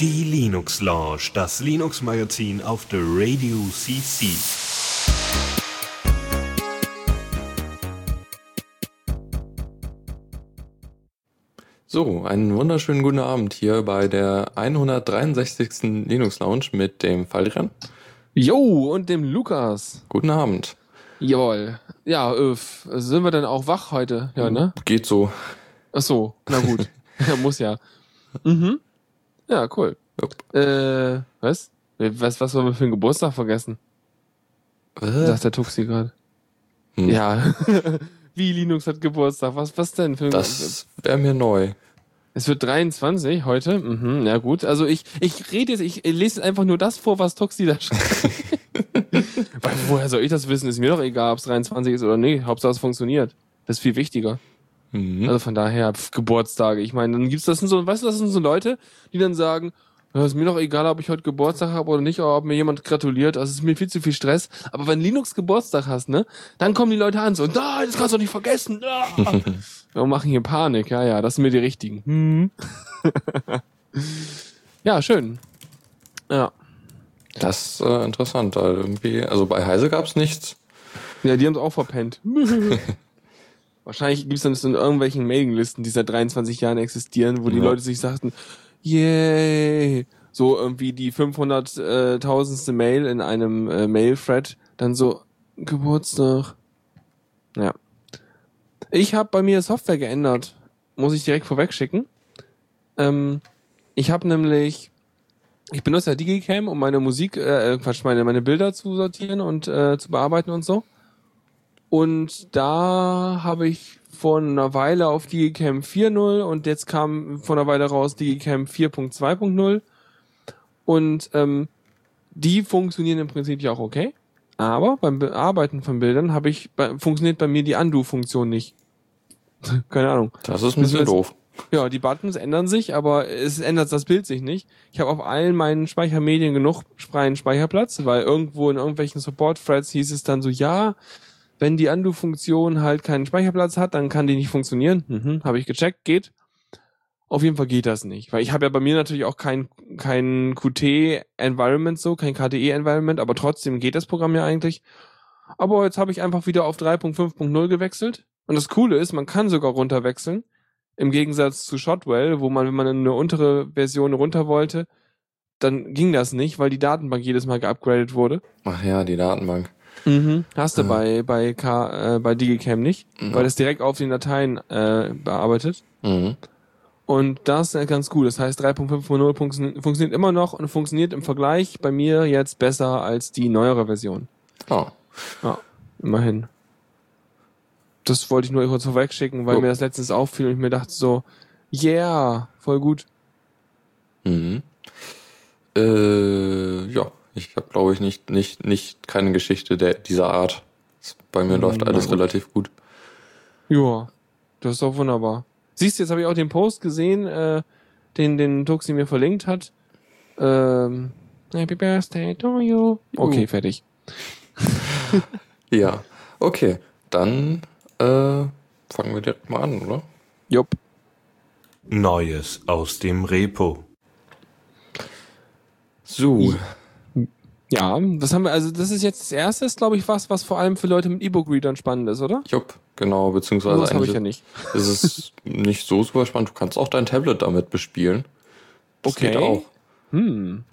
Die Linux Lounge, das Linux Magazin auf der Radio CC. So, einen wunderschönen guten Abend hier bei der 163. Linux Lounge mit dem Faldrian. Jo, und dem Lukas. Guten Abend. Jawohl. Ja, äh, sind wir denn auch wach heute? Ja, ne? Geht so. Ach so, na gut. ja, muss ja. Mhm. Ja, cool. Jupp. Äh, was? Was, was wollen wir für einen Geburtstag vergessen? Äh, Sagt der Tuxi gerade. hm, Ja. Wie Linux hat Geburtstag? Was, was denn für ein Das wäre mir neu. Es wird 23 heute. Mhm, ja gut. Also ich, ich rede jetzt, ich lese einfach nur das vor, was Toxi da schreibt. Weil woher soll ich das wissen? Ist mir doch egal, ob es 23 ist oder nicht. Hauptsache es funktioniert. Das ist viel wichtiger. Mhm. Also von daher, pf, Geburtstage. Ich meine, dann gibt's das sind so, weißt du, das sind so Leute, die dann sagen, ja, ist mir doch egal, ob ich heute Geburtstag habe oder nicht, oder ob mir jemand gratuliert. Also es ist mir viel zu viel Stress. Aber wenn Linux Geburtstag hast, ne, dann kommen die Leute an so, da, das kannst du nicht vergessen. Ah. Wir machen hier Panik. Ja, ja, das sind mir die richtigen. Hm. ja, schön. Ja. Das ist äh, interessant. weil Irgendwie, also bei Heise gab's nichts. Ja, die haben es auch verpennt. Wahrscheinlich gibt es dann in irgendwelchen Mailinglisten, die seit 23 Jahren existieren, wo die Ja. Leute sich sagten, yay, so irgendwie die 500.000. Mail in einem äh, Mail-Thread, dann so Geburtstag. Ja. Ich habe bei mir Software geändert, muss ich direkt vorweg schicken. Ähm, ich habe nämlich, ich benutze ja Digicam, um meine Musik, äh, Quatsch, meine, meine Bilder zu sortieren und äh, zu bearbeiten und so. Und da habe ich vor einer Weile auf Digicam 4.0 und jetzt kam vor einer Weile raus Digicam 4.2.0 und ähm, die funktionieren im Prinzip ja auch okay. Aber beim Bearbeiten von Bildern habe ich bei, funktioniert bei mir die Undo-Funktion nicht. Keine Ahnung. Das ist ein bisschen wir doof. Ja, die Buttons ändern sich, aber es ändert das Bild sich nicht. Ich habe auf allen meinen Speichermedien genug freien Speicherplatz, weil irgendwo in irgendwelchen Support-Threads hieß es dann so, ja, wenn die Undo-Funktion halt keinen Speicherplatz hat, dann kann die nicht funktionieren. Mhm, habe ich gecheckt, geht. Auf jeden Fall geht das nicht, weil ich habe ja bei mir natürlich auch kein, kein Qt-Environment so, kein KDE-Environment, aber trotzdem geht das Programm ja eigentlich. Aber jetzt habe ich einfach wieder auf 3.5.0 gewechselt. Und das Coole ist, man kann sogar runterwechseln. Im Gegensatz zu Shotwell, wo man, wenn man eine untere Version runter wollte, dann ging das nicht, weil die Datenbank jedes Mal geupgradet wurde. Ach ja, die Datenbank. Mhm. Hast du Ah. bei, bei, K, äh, bei Digicam nicht, Mhm. weil das direkt auf den Dateien äh, bearbeitet. Mhm. Und das ist ganz gut. Das heißt, 3.5.0 funktio- funktioniert immer noch und funktioniert im Vergleich bei mir jetzt besser als die neuere Version. Oh. Ja, immerhin. Das wollte ich nur kurz vorwegschicken, weil Jo. mir das letztens auffiel und ich mir dachte so, yeah, voll gut. Mhm. Äh, ja, ich habe glaube ich nicht nicht nicht keine Geschichte der dieser Art. Bei mir läuft alles relativ gut. Ja, das ist doch wunderbar. Siehst du, jetzt habe ich auch den Post gesehen, äh, den, den Tuxi mir verlinkt hat. Ähm, Happy Birthday to you. Okay, Uh. fertig. Ja, okay, dann äh, fangen wir direkt mal an, oder? Jupp. Neues aus dem Repo. So, Ja, was haben wir, also das ist jetzt das erste, ist glaube ich was, was vor allem für Leute mit E-Book-Readern spannend ist, oder? jupp, genau, beziehungsweise das habe ich ja nicht. ist es nicht so super spannend. Du kannst auch dein Tablet damit bespielen. Das Okay. geht auch. Hm.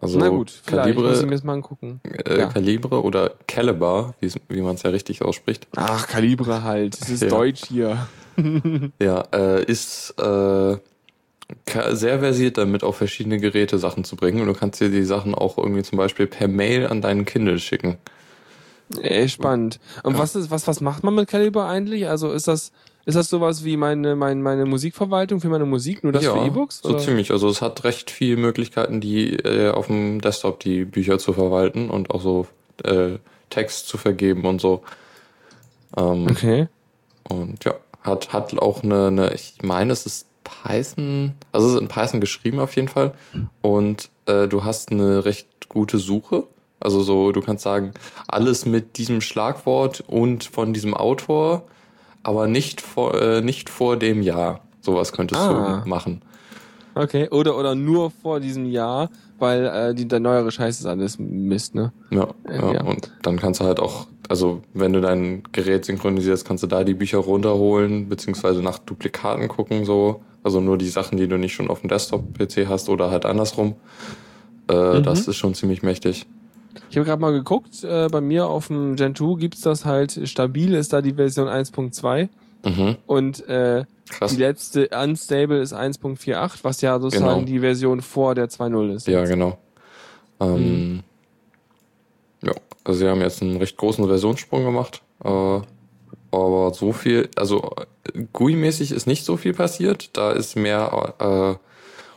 Also Na gut, vielleicht muss ich Kalibre, mir das mal angucken. äh, ja. Kalibre oder Caliber, wie, wie man es ja richtig ausspricht. Ach, Kalibre halt. Das ist Ja. Deutsch hier. Ja, äh, ist äh, sehr versiert damit, auf verschiedene Geräte Sachen zu bringen. Und du kannst dir die Sachen auch irgendwie zum Beispiel per Mail an deinen Kindle schicken. Ey, spannend. Und Ja. was ist, was, was macht man mit Calibre eigentlich? Also ist das, ist das sowas wie meine, meine, meine Musikverwaltung für meine Musik, nur das ja, für E-Books? so ziemlich. Also es hat recht viele Möglichkeiten, die äh, auf dem Desktop die Bücher zu verwalten und auch so äh, Text zu vergeben und so. Ähm, Okay. Und ja, hat, hat auch eine, eine, ich meine, es ist Python, also es ist in Python geschrieben auf jeden Fall. Und äh, du hast eine recht gute Suche. Also so, du kannst sagen, alles mit diesem Schlagwort und von diesem Autor aber nicht vor, äh, nicht vor dem Jahr. Sowas könntest Ah. du machen. Okay. Oder, oder nur vor diesem Jahr, weil äh, die, der neuere Scheiß ist alles Mist, ne? Ja, Äh, ja, ja. und dann kannst du halt auch, also wenn du dein Gerät synchronisierst, kannst du da die Bücher runterholen, beziehungsweise nach Duplikaten gucken, so. Also nur die Sachen, die du nicht schon auf dem Desktop-PC hast oder halt andersrum. Äh, Mhm. Das ist schon ziemlich mächtig. Ich habe gerade mal geguckt, äh, bei mir auf dem Gen 2 gibt's das halt stabil, ist da die Version 1.2 Mhm. und äh, Krass. die letzte Unstable ist 1.48, was ja sozusagen Genau. die Version vor der 2.0 ist. Ja, genau. Ähm, Mhm. Ja, also sie haben jetzt einen recht großen Versionssprung gemacht. Äh, aber so viel, also GUI-mäßig ist nicht so viel passiert. Da ist mehr äh,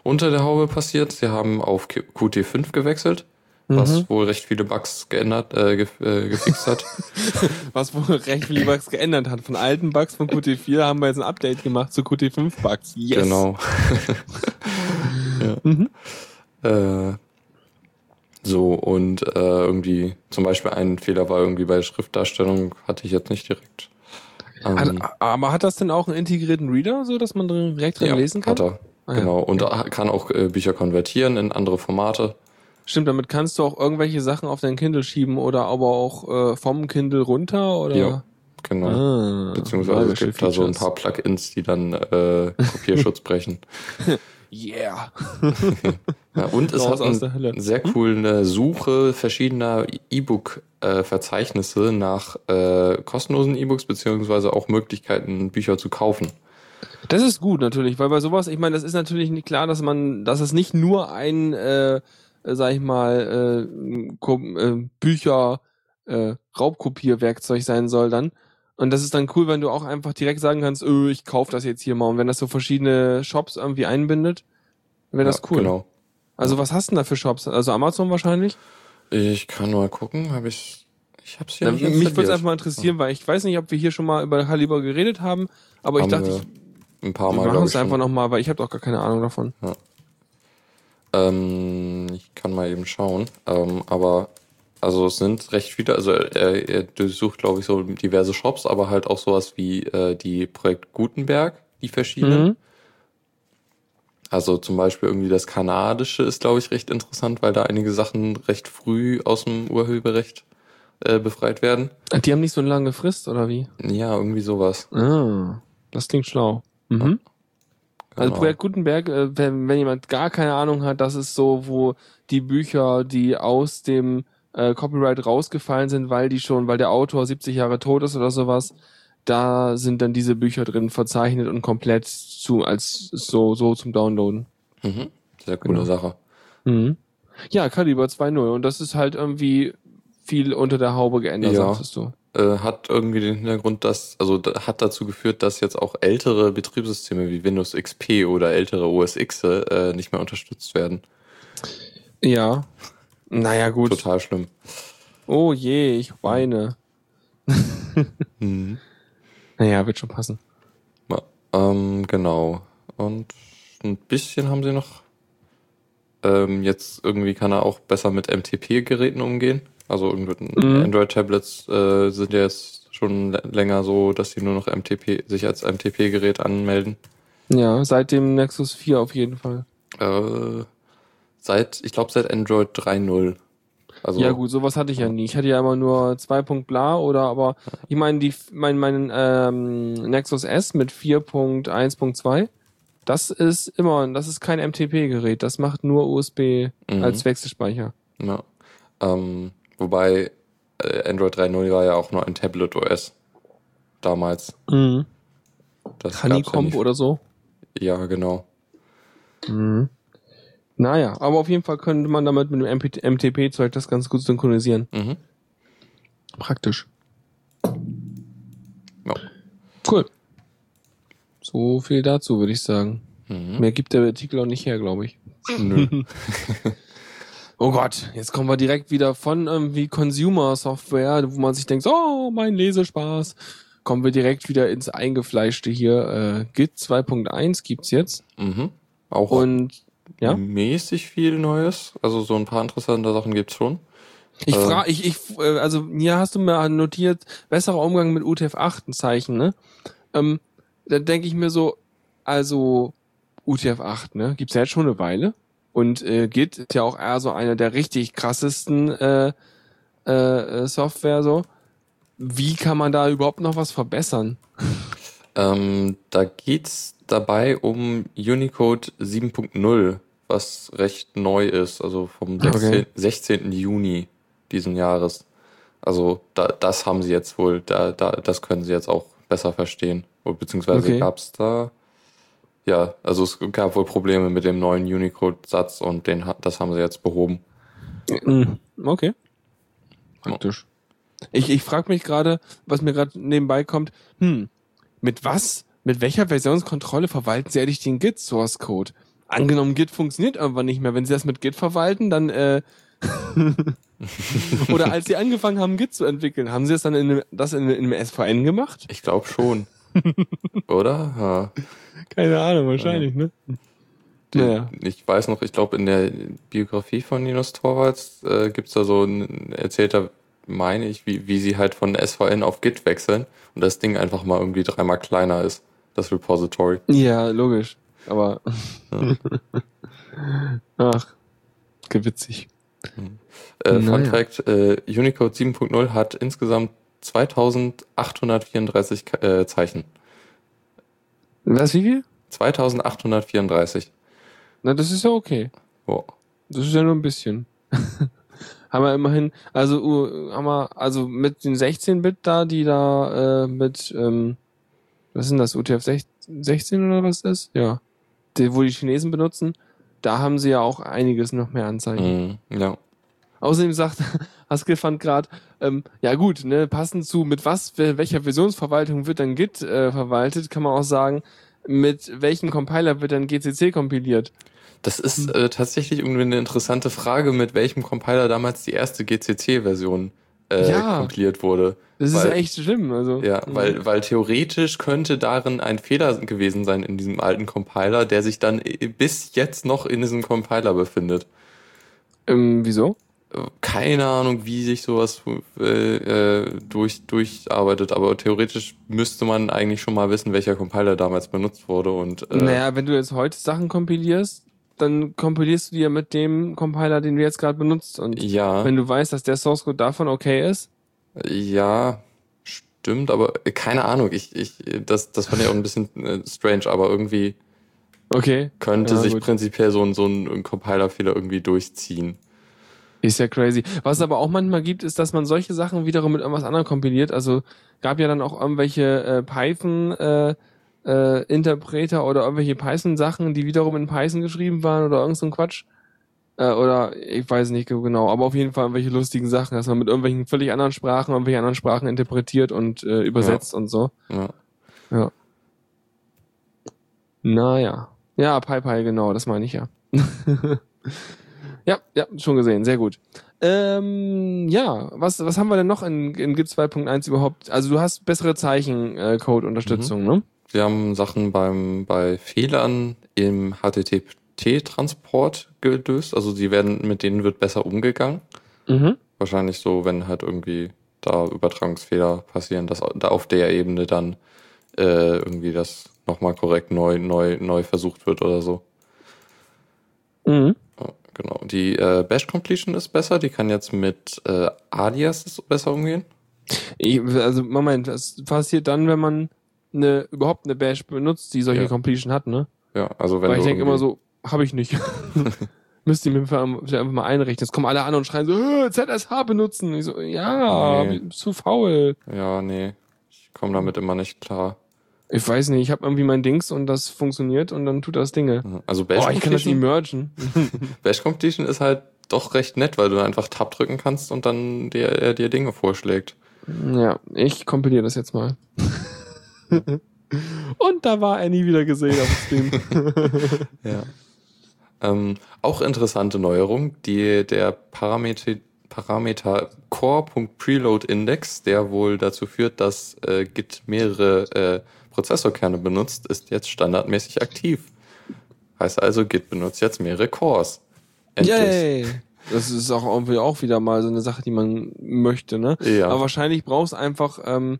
unter der Haube passiert. Sie haben auf Q- Qt5 gewechselt, was Mhm. wohl recht viele Bugs geändert, äh, gef äh, gefixt hat. Was wohl recht viele Bugs geändert hat. Von alten Bugs von Qt4 haben wir jetzt ein Update gemacht zu Qt5 Bugs. Yes. Genau. Mhm. Äh, so, und äh, irgendwie, zum Beispiel ein Fehler war irgendwie bei Schriftdarstellung, hatte ich jetzt nicht direkt. Ähm, Hat, aber hat das denn auch einen integrierten Reader, so dass man direkt drin ja, lesen kann? Hat er. Ah, ja. genau. Und er kann auch äh, Bücher konvertieren in andere Formate. Stimmt, damit kannst du auch irgendwelche Sachen auf dein Kindle schieben oder aber auch äh, vom Kindle runter oder? Ja, Genau. Ah, Beziehungsweise es gibt da so ein paar Plugins, die dann äh, Kopierschutz brechen. Yeah. Ja, und es hat eine sehr coole Suche verschiedener E-Book-Verzeichnisse nach äh, kostenlosen E-Books, beziehungsweise auch Möglichkeiten, Bücher zu kaufen. Das ist gut natürlich, weil bei sowas, ich meine, das ist natürlich nicht klar, dass man, dass es nicht nur ein, äh, äh, sag ich mal, äh, äh, Bücher äh, Raubkopierwerkzeug sein soll dann. Und das ist dann cool, wenn du auch einfach direkt sagen kannst, öh, ich kauf das jetzt hier mal. Und wenn das so verschiedene Shops irgendwie einbindet, wäre das Ja, cool. Genau. Also was hast du denn da für Shops? Also Amazon wahrscheinlich? Ich kann mal gucken, habe ich. Ich hab's hier Ja, nicht mich würde es einfach mal interessieren, weil ich weiß nicht, ob wir hier schon mal über Haliber geredet haben, aber ich Haben dachte, wir ich, ein paar wir Mal machen glaub es ich, einfach nochmal, weil ich habe doch gar keine Ahnung davon. Ähm, ich kann mal eben schauen. Ähm, aber also es sind recht viele, also er, er durchsucht, glaube ich, so diverse Shops, aber halt auch sowas wie äh, die Projekt Gutenberg, die verschiedenen. Mhm. Also zum Beispiel irgendwie das Kanadische ist, glaube ich, recht interessant, weil da einige Sachen recht früh aus dem Urheberrecht äh, befreit werden. Die haben nicht so eine lange Frist, oder wie? Ja, irgendwie sowas. Ah, das klingt schlau. Mhm. Also Genau. Projekt Gutenberg, äh, wenn, wenn jemand gar keine Ahnung hat, das ist so, wo die Bücher, die aus dem äh, Copyright rausgefallen sind, weil die schon, weil der Autor 70 Jahre tot ist oder sowas, da sind dann diese Bücher drin verzeichnet und komplett zu als so so zum Downloaden. Mhm. Sehr coole Genau. Sache. Mhm. Ja, Kaliber 2.0 und das ist halt irgendwie viel unter der Haube geändert, Ja. sagtest du. Äh, hat irgendwie den Hintergrund, dass, also da- hat dazu geführt, dass jetzt auch ältere Betriebssysteme wie Windows XP oder ältere OS X äh, nicht mehr unterstützt werden. Ja. Naja, gut. Total schlimm. Oh je, ich weine. Mhm. Naja, wird schon passen. Ähm, genau. Und ein bisschen haben sie noch. Ähm, jetzt irgendwie kann er auch besser mit MTP-Geräten umgehen. Also irgendwie Mhm. Android-Tablets äh, sind ja jetzt schon lä- länger so, dass sie nur noch MTP sich als MTP-Gerät anmelden. Ja, seit dem Nexus 4 auf jeden Fall. Äh, seit, ich glaube, seit Android 3.0. Also, ja gut, sowas hatte ich ja nie. Ich hatte ja immer nur 2. bla oder aber ich meine die mein mein ähm, Nexus S mit 4.1.2, das ist immer das ist kein MTP Gerät, das macht nur USB Mhm. als Wechselspeicher. Ja. Ähm, wobei äh, Android 3.0 war ja auch nur ein Tablet OS. Damals. Mhm. Das Honeycomb ja, oder so. ja, genau. Mhm. Naja, aber auf jeden Fall könnte man damit mit dem MTP-Zeug das ganz gut synchronisieren. Mhm. Praktisch. Ja. Cool. So viel dazu, würde ich sagen. Mhm. Mehr gibt der Artikel auch nicht her, glaube ich. Nö. Oh Gott, jetzt kommen wir direkt wieder von irgendwie Consumer Software, wo man sich denkt, oh, mein Lesespaß. Kommen wir direkt wieder ins Eingefleischte hier. Äh, Git 2.1 gibt's jetzt. Mhm. Auch Und ja? mäßig viel Neues. Also so ein paar interessante Sachen gibt's schon. ich äh, frage, ich, ich, äh, also hier hast du mir notiert, besserer Umgang mit UTF-8 ein Zeichen, ne? Ähm, da denke ich mir so, also UTF-8, ne, gibt's ja jetzt schon eine Weile. Und äh, Git ist ja auch eher so eine der richtig krassesten äh, äh, Software so. Wie kann man da überhaupt noch was verbessern? Ähm, da geht's dabei um Unicode 7.0, was recht neu ist, also vom 16, Okay. 16. Juni diesen Jahres. Also da, das haben sie jetzt wohl, da, da, das können sie jetzt auch besser verstehen. Beziehungsweise Okay. gab's da, ja, also es gab wohl Probleme mit dem neuen Unicode-Satz und den, das haben sie jetzt behoben. Mhm. Okay. Praktisch. Ich, ich frage mich gerade, was mir gerade nebenbei kommt, hm, mit was, mit welcher Versionskontrolle verwalten sie eigentlich den Git Source Code? Angenommen, Git funktioniert irgendwann nicht mehr. Wenn sie das mit Git verwalten, dann äh, oder als sie angefangen haben, Git zu entwickeln, haben sie das dann in, einem- das in, in einem SVN gemacht? Ich glaube schon. Oder? Ja. Keine Ahnung, wahrscheinlich, ne? Die, Naja. Ich weiß noch, ich glaube, in der Biografie von Linus Torvalds äh, gibt's da so ein, erzählt er, meine ich, wie, wie sie halt von SVN auf Git wechseln und das Ding einfach mal irgendwie dreimal kleiner ist, das Repository. Ja, logisch. Aber ach, gewitzig. Äh, Fun. Fact, äh, Unicode 7.0 hat insgesamt 2834 Ka- äh, Zeichen. Was, wie viel? 2834. Na, das ist ja okay. Wow. Das ist ja nur ein bisschen. haben wir immerhin, also uh, haben wir, also mit den 16-Bit da, die da äh, mit, ähm, was denn das, UTF 16 oder was ist das? Ja. Die, wo die Chinesen benutzen, da haben sie ja auch einiges noch mehr Anzeichen. Mhm, ja. Außerdem sagt Haskell fand gerade, ähm, ja gut, ne, passend zu mit was, wel- welcher Versionsverwaltung wird dann Git äh, verwaltet, kann man auch sagen, mit welchem Compiler wird dann GCC kompiliert. Das ist äh, tatsächlich irgendwie eine interessante Frage, mit welchem Compiler damals die erste GCC-Version äh, Ja. kompiliert wurde. Das ist Weil- echt schlimm, also. Ja, weil, weil theoretisch könnte darin ein Fehler gewesen sein in diesem alten Compiler, der sich dann äh, bis jetzt noch in diesem Compiler befindet. Ähm, wieso? Keine Ahnung, wie sich sowas äh, äh, durch, durcharbeitet, aber theoretisch müsste man eigentlich schon mal wissen, welcher Compiler damals benutzt wurde und äh, Naja, wenn du jetzt heute Sachen kompilierst, dann kompilierst du die ja mit dem Compiler, den du jetzt gerade benutzt. Und ja. wenn du weißt, dass der Source Code davon okay ist, Ja, stimmt, aber keine Ahnung. Ich, ich, das, das fand ich auch ein bisschen äh, strange, aber irgendwie okay, könnte Ja, sich gut. prinzipiell so ein, so ein Compiler-Fehler irgendwie durchziehen. ist ja crazy. Was es aber auch manchmal gibt, ist, dass man solche Sachen wiederum mit irgendwas anderem kompiliert. Also gab ja dann auch irgendwelche äh, Python äh, äh, Interpreter oder irgendwelche Python-Sachen, die wiederum in Python geschrieben waren oder irgend so ein Quatsch. Äh, oder ich weiß nicht genau, aber auf jeden Fall irgendwelche lustigen Sachen, dass man mit irgendwelchen völlig anderen Sprachen, irgendwelche anderen Sprachen interpretiert und äh, übersetzt und so. Ja. Ja. Naja. Ja, PyPy, genau, das meine ich ja. ja, ja, schon gesehen, sehr gut. Ähm, ja, was, was haben wir denn noch in, in Git 2.1 überhaupt? Also du hast bessere Zeichen-Code-Unterstützung, ne? Wir haben Sachen beim, bei Fehlern im HTTP-Transport gelöst. Also die werden, mit denen wird besser umgegangen. Mhm. Wahrscheinlich so, wenn halt irgendwie da Übertragungsfehler passieren, dass da auf der Ebene dann äh, irgendwie das nochmal korrekt neu, neu, neu versucht wird oder so. Mhm. Genau. Die äh, Bash Completion ist besser, die kann jetzt mit äh, Alias besser umgehen. Ich, also Moment, was passiert dann, wenn man eine, überhaupt eine Bash benutzt, die solche Ja. Completion hat, ne? Ja, also wenn Weil ich denke immer so, habe ich nicht. Müsst ihr mir einfach mal einrichten. Jetzt kommen alle an und schreien so, "Äh, ZSH benutzen. Ich so, ja, Nee. zu faul. Ja, nee, ich komme damit immer nicht klar. Ich weiß nicht, ich habe irgendwie mein Dings und das funktioniert und dann tut das Dinge. Also Bash Oh, ich kann das Completion, emergen. Bash Completion ist halt doch recht nett, weil du einfach Tab drücken kannst und dann dir, er dir Dinge vorschlägt. ja, ich kompiliere das jetzt mal. Und da war er nie wieder gesehen auf dem Stream. Ja. Ähm, auch interessante Neuerung, die der Parameter, Parameter core.preloadIndex, der wohl dazu führt, dass äh, Git mehrere äh, Prozessorkerne benutzt, ist jetzt standardmäßig aktiv. Heißt also, Git benutzt jetzt mehrere Cores. Endlich. Yay! Das ist auch irgendwie auch wieder mal so eine Sache, die man möchte, ne? Ja. Aber wahrscheinlich brauchst einfach ähm,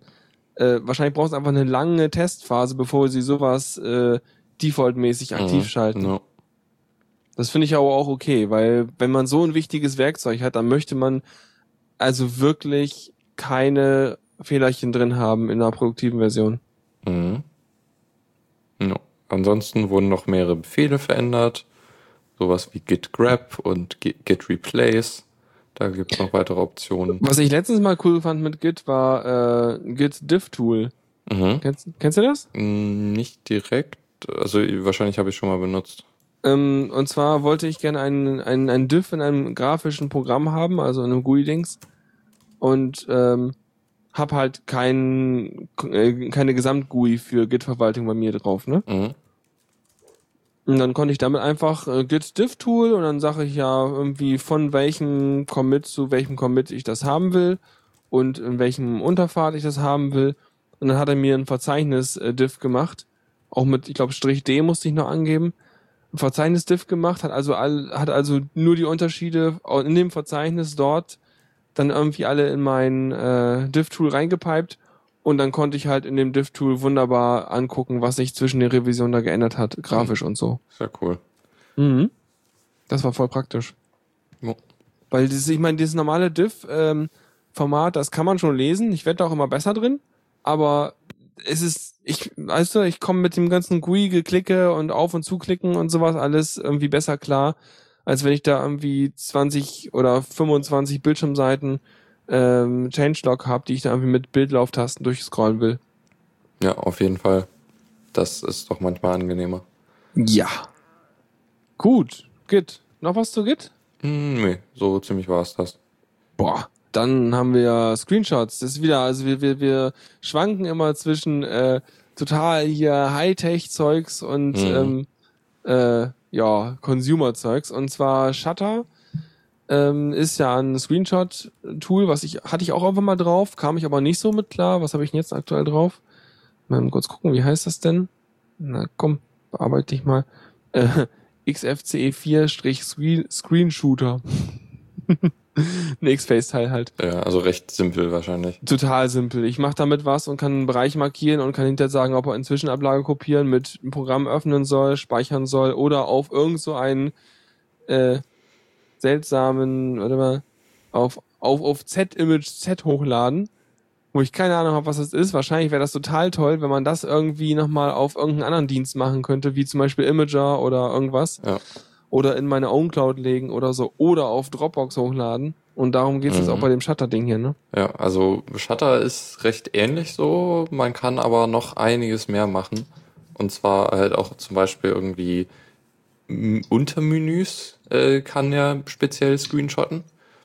äh, wahrscheinlich braucht es einfach eine lange Testphase, bevor sie sowas äh, defaultmäßig aktiv Mhm. schalten. Ja. Das finde ich aber auch okay, weil wenn man so ein wichtiges Werkzeug hat, dann möchte man also wirklich keine Fehlerchen drin haben in einer produktiven Version. Mhm. Ja. Ansonsten wurden noch mehrere Befehle verändert. Sowas wie git grab und git replace. Da gibt es noch weitere Optionen. Was ich letztens mal cool fand mit Git war äh, Git Diff Tool. Mhm. Kennst, kennst du das? Mm, Nicht direkt. Also wahrscheinlich habe ich schon mal benutzt. Ähm, und zwar wollte ich gerne einen, einen, einen Diff in einem grafischen Programm haben, also in einem GUI-Dings. Und ähm, hab halt kein, äh, keine Gesamt-GUI für Git-Verwaltung bei mir drauf, ne? Mhm. Und dann konnte ich damit einfach äh, Git Diff Tool und dann sage ich ja irgendwie von welchem Commit zu welchem Commit ich das haben will und in welchem Unterpfad ich das haben will. Und dann hat er mir ein Verzeichnis äh, Diff gemacht. Auch mit, ich glaube, Strich D musste ich noch angeben. Ein Verzeichnis Diff gemacht, hat also all, hat also nur die Unterschiede in dem Verzeichnis dort dann irgendwie alle in mein äh, Diff Tool reingepiped und dann konnte ich halt in dem Diff Tool wunderbar angucken, was sich zwischen den Revisionen da geändert hat, grafisch und so. Sehr cool. Mhm. Das war voll praktisch. Ja. Weil dieses, ich meine, dieses normale Diff-Format, das kann man schon lesen. Ich werde da auch immer besser drin. Aber es ist, ich, weißt du, ich komme mit dem ganzen GUI-Geklicke und auf- und zuklicken und sowas alles irgendwie besser klar, als wenn ich da irgendwie 20 oder 25 Bildschirmseiten ähm, Changelog habe, die ich da irgendwie mit Bildlauftasten durchscrollen will. Ja, auf jeden Fall. Das ist doch manchmal angenehmer. Ja. Gut. Git. Noch was zu Git? Hm, nee, so ziemlich war es das. Boah, dann haben wir Screenshots. Das ist wieder, also wir, wir, wir schwanken immer zwischen äh, total hier Hightech-Zeugs und Mhm. ähm, äh, ja, Consumer-Zeugs. Und zwar Shutter ähm, ist ja ein Screenshot-Tool, was ich, hatte ich auch einfach mal drauf, kam ich aber nicht so mit klar. Was habe ich denn jetzt aktuell drauf? Mal kurz gucken, wie heißt das denn? Na komm, bearbeite ich mal. Äh, XFCE4-Screenshooter. ein X-Face-Teil halt. Ja, also recht simpel wahrscheinlich. Total simpel. Ich mache damit was und kann einen Bereich markieren und kann hinterher sagen, ob er in Zwischenablage kopieren, mit einem Programm öffnen soll, speichern soll oder auf irgend so einen äh, seltsamen, warte mal, auf, auf, auf Z-Image Z hochladen, wo ich keine Ahnung habe, was das ist. Wahrscheinlich wäre das total toll, wenn man das irgendwie nochmal auf irgendeinen anderen Dienst machen könnte, wie zum Beispiel Imager oder irgendwas. Ja. Oder in meine Own Cloud legen oder so. Oder auf Dropbox hochladen. Und darum geht es jetzt Mhm. auch bei dem Shutter-Ding hier, ne? Ja, also Shutter ist recht ähnlich so. Man kann aber noch einiges mehr machen. Und zwar halt auch zum Beispiel irgendwie Untermenüs äh, kann ja speziell screenshotten.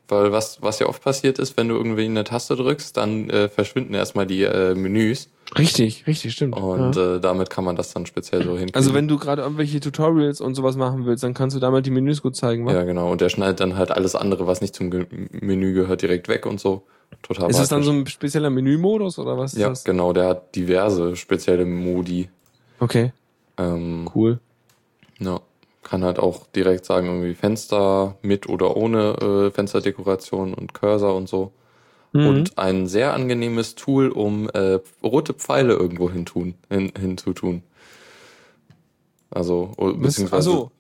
Weil was, was ja oft passiert ist, wenn du irgendwie eine Taste drückst, dann äh, verschwinden erstmal die äh, Menüs. Richtig, richtig, stimmt. Und ja. äh, damit kann man das dann speziell so hinkriegen. Also wenn du gerade irgendwelche Tutorials und sowas machen willst, dann kannst du damit die Menüs gut zeigen, wa? Ja, genau. Und der schneidet dann halt alles andere, was nicht zum Ge Menü gehört, direkt weg und so. Total Ist das dann so ein spezieller Menümodus oder was ist Ja, das? genau. Der hat diverse spezielle Modi. Okay, Ähm, cool. Ja, kann halt auch direkt sagen, irgendwie Fenster mit oder ohne äh, Fensterdekoration und Cursor und so. Mhm. Und ein sehr angenehmes Tool, um äh, rote Pfeile irgendwo hintun, hin, hinzutun. Also, beziehungsweise, Ach so.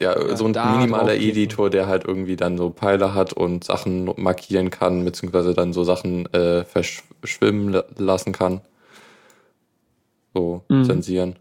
ja, Ja, so ein minimaler. Editor, der halt irgendwie dann so Pfeile hat und Sachen markieren kann, beziehungsweise dann so Sachen äh, verschwimmen la- lassen kann. So, Mhm. zensieren.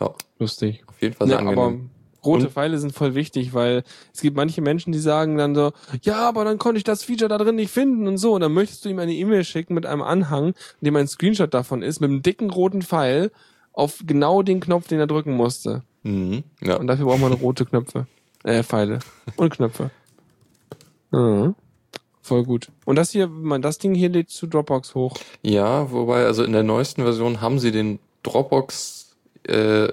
Ja, Lustig. Auf jeden Fall sehr Ja, aber angenehm. rote Und- Pfeile sind voll wichtig, weil es gibt manche Menschen, die sagen dann so, ja, aber dann konnte ich das Feature da drin nicht finden und so. Und dann möchtest du ihm eine E-Mail schicken mit einem Anhang, in dem ein Screenshot davon ist, mit einem dicken roten Pfeil auf genau den Knopf, den er drücken musste. Mhm. Ja. Und dafür braucht man rote Knöpfe. Äh, Pfeile. Und Knöpfe. Mhm. Voll gut. Und das hier, man, das Ding hier lädt zu Dropbox hoch. Ja, wobei, also in der neuesten Version haben sie den Dropbox-Upload äh,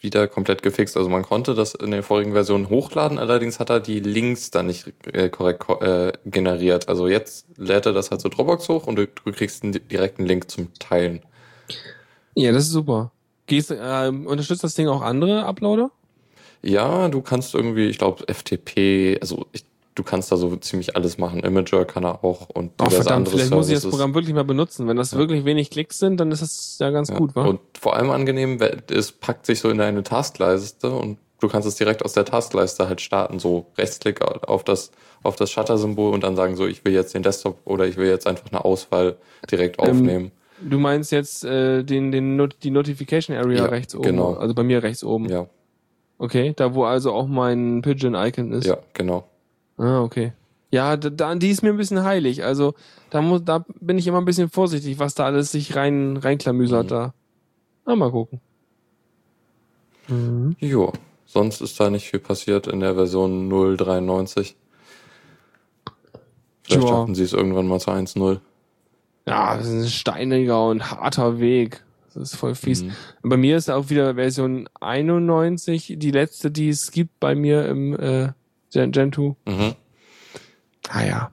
wieder komplett gefixt. Also man konnte das in der vorigen Version hochladen, allerdings hat er die Links dann nicht äh, korrekt ko äh, generiert. Also jetzt lädt er das halt zu Dropbox hoch und du, du kriegst einen di- direkten Link zum Teilen. Ja, das ist super. Gehst, ähm, unterstützt das Ding auch andere Uploader? Ja, du kannst irgendwie, ich glaube, FTP, also ich, du kannst da so ziemlich alles machen. Imager kann er auch und Oh, verdammt, andere vielleicht muss ich das Services. Programm wirklich mal benutzen. Wenn das wirklich wenig Klicks sind, dann ist das ja ganz Ja. gut, wa? Und vor allem angenehm, es packt sich so in deine Taskleiste und du kannst es direkt aus der Taskleiste halt starten, so Rechtsklick auf das, auf das Shutter-Symbol und dann sagen so, ich will jetzt den Desktop oder ich will jetzt einfach eine Auswahl direkt Ähm, aufnehmen. Du meinst jetzt äh, den, den Not die Notification Area Ja, rechts oben, genau. also bei mir rechts oben. Ja, Okay, da wo also auch mein Pigeon-Icon ist. ja, genau. Ah, okay. Ja, da, die ist mir ein bisschen heilig. Also da muss, da bin ich immer ein bisschen vorsichtig, was da alles sich rein reinklamüsert Mhm. da. Ah, mal gucken. Mhm. Jo, sonst ist da nicht viel passiert in der Version 0.93. Vielleicht Tja. schaffen sie es irgendwann mal zu 1.0. Ja, das ist ein steiniger und harter Weg. Das ist voll fies. Mhm. Bei mir ist auch wieder Version 91, die letzte, die es gibt bei mir im äh, Gen, Gen 2. Mhm. Ah ja.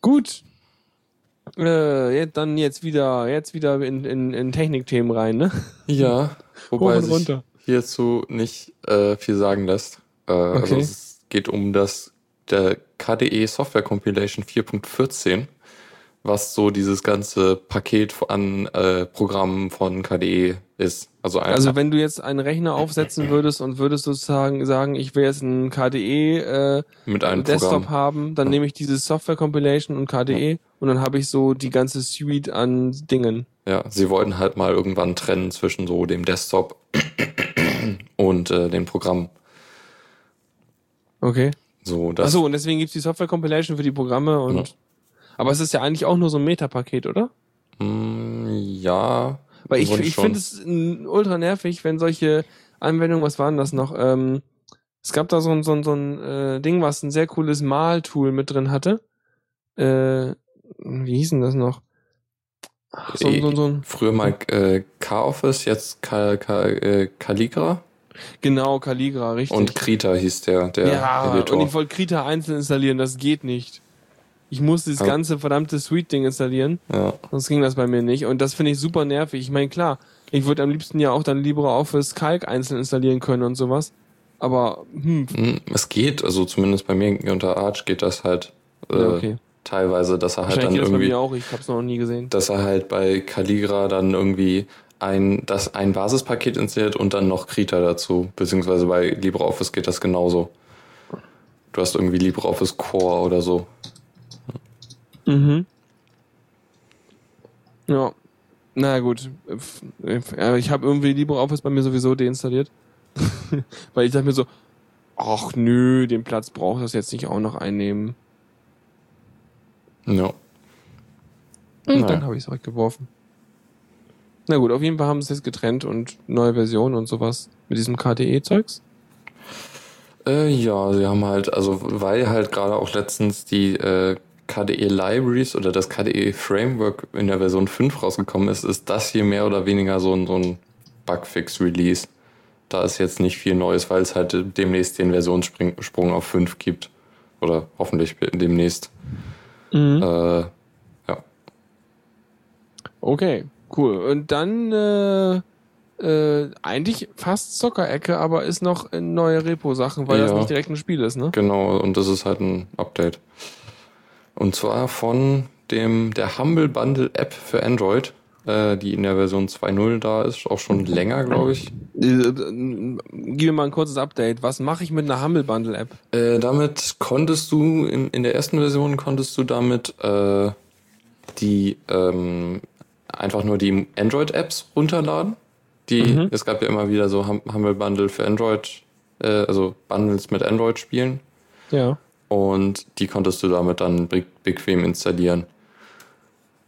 Gut. Äh, jetzt, dann jetzt wieder, jetzt wieder in, in, in Technikthemen rein, ne? Ja, wobei sich hierzu nicht äh, viel sagen lässt. Äh, Also Okay. es geht um das der KDE Software Compilation 4.14, was so dieses ganze Paket an äh, Programmen von KDE ist. Also, ein, Also wenn du jetzt einen Rechner aufsetzen würdest und würdest sozusagen sagen, ich will jetzt einen KDE äh, mit einem Desktop Programm. haben, dann nehme ich dieses Software Compilation und KDE und dann habe ich so die ganze Suite an Dingen. Ja, sie wollten halt mal irgendwann trennen zwischen so dem Desktop und äh, dem Programm. Okay. So, das, Achso, und deswegen gibt's die Software Compilation für die Programme und Ja. aber es ist ja eigentlich auch nur so ein Metapaket, oder? mh, ja. Weil ich, ich finde es ultra nervig, wenn solche Anwendungen, was waren das noch? Ähm, es gab da so ein, so ein, so ein äh, Ding, was ein sehr cooles Maltool mit drin hatte. Äh, wie hieß denn das noch? Ach, so, so, so ein, Früher mal äh, K-Office, jetzt Ka Ka äh, Calligra genau, Calligra, richtig. und Krita hieß der, der ja, Editor. und ich wollte Krita einzeln installieren, das geht nicht. Ich muss das ganze verdammte Suite-Ding installieren, ja, sonst ging das bei mir nicht. Und das finde ich super nervig. Ich meine, klar, ich würde am liebsten ja auch dann LibreOffice Calc einzeln installieren können und sowas. Aber, hm, Hm, es geht, also zumindest bei mir unter Arch geht das halt äh, ja, okay. teilweise, dass er halt dann das bei irgendwie, mir auch, ich habe es noch nie gesehen. dass er halt bei Calligra dann irgendwie ein, das ein Basispaket installiert und dann noch Krita dazu, beziehungsweise bei LibreOffice geht das genauso. Du hast irgendwie LibreOffice Core oder so. Mhm. Ja. Na gut. Ja, Ich habe irgendwie LibreOffice bei mir sowieso deinstalliert. Weil ich dachte mir so, ach nö, den Platz braucht das jetzt nicht auch noch einnehmen. Ja. Und Naja. dann habe ich es weggeworfen. Na gut, auf jeden Fall haben sie es jetzt getrennt und neue Version und sowas mit diesem KDE-Zeugs. Äh, ja, sie haben halt, also weil halt gerade auch letztens die äh, KDE Libraries oder das KDE Framework in der Version 5 rausgekommen ist, ist das hier mehr oder weniger so ein, so ein Bugfix-Release. Da ist jetzt nicht viel Neues, weil es halt demnächst den Versionssprung auf 5 gibt. Oder hoffentlich demnächst. Mhm. Äh, Okay, cool. Und dann äh, äh, eigentlich fast Zockerecke, aber ist noch in neue Repo-Sachen, weil das Ja. nicht direkt ein Spiel ist, ne? Genau, und das ist halt ein Update. Und zwar von dem der Humble Bundle App für Android, äh, die in der Version 2.0 da ist, auch schon länger, glaube ich. Äh, äh, Gib mir mal ein kurzes Update. Was mache ich mit einer Humble Bundle App? Äh, damit konntest du, in, in der ersten Version konntest du damit äh, die ähm, einfach nur die Android-Apps runterladen. Die, Mhm. es gab ja immer wieder so Hum- Humble Bundle für Android, äh, also Bundles mit Android-Spielen. Ja. Und die konntest du damit dann be bequem installieren.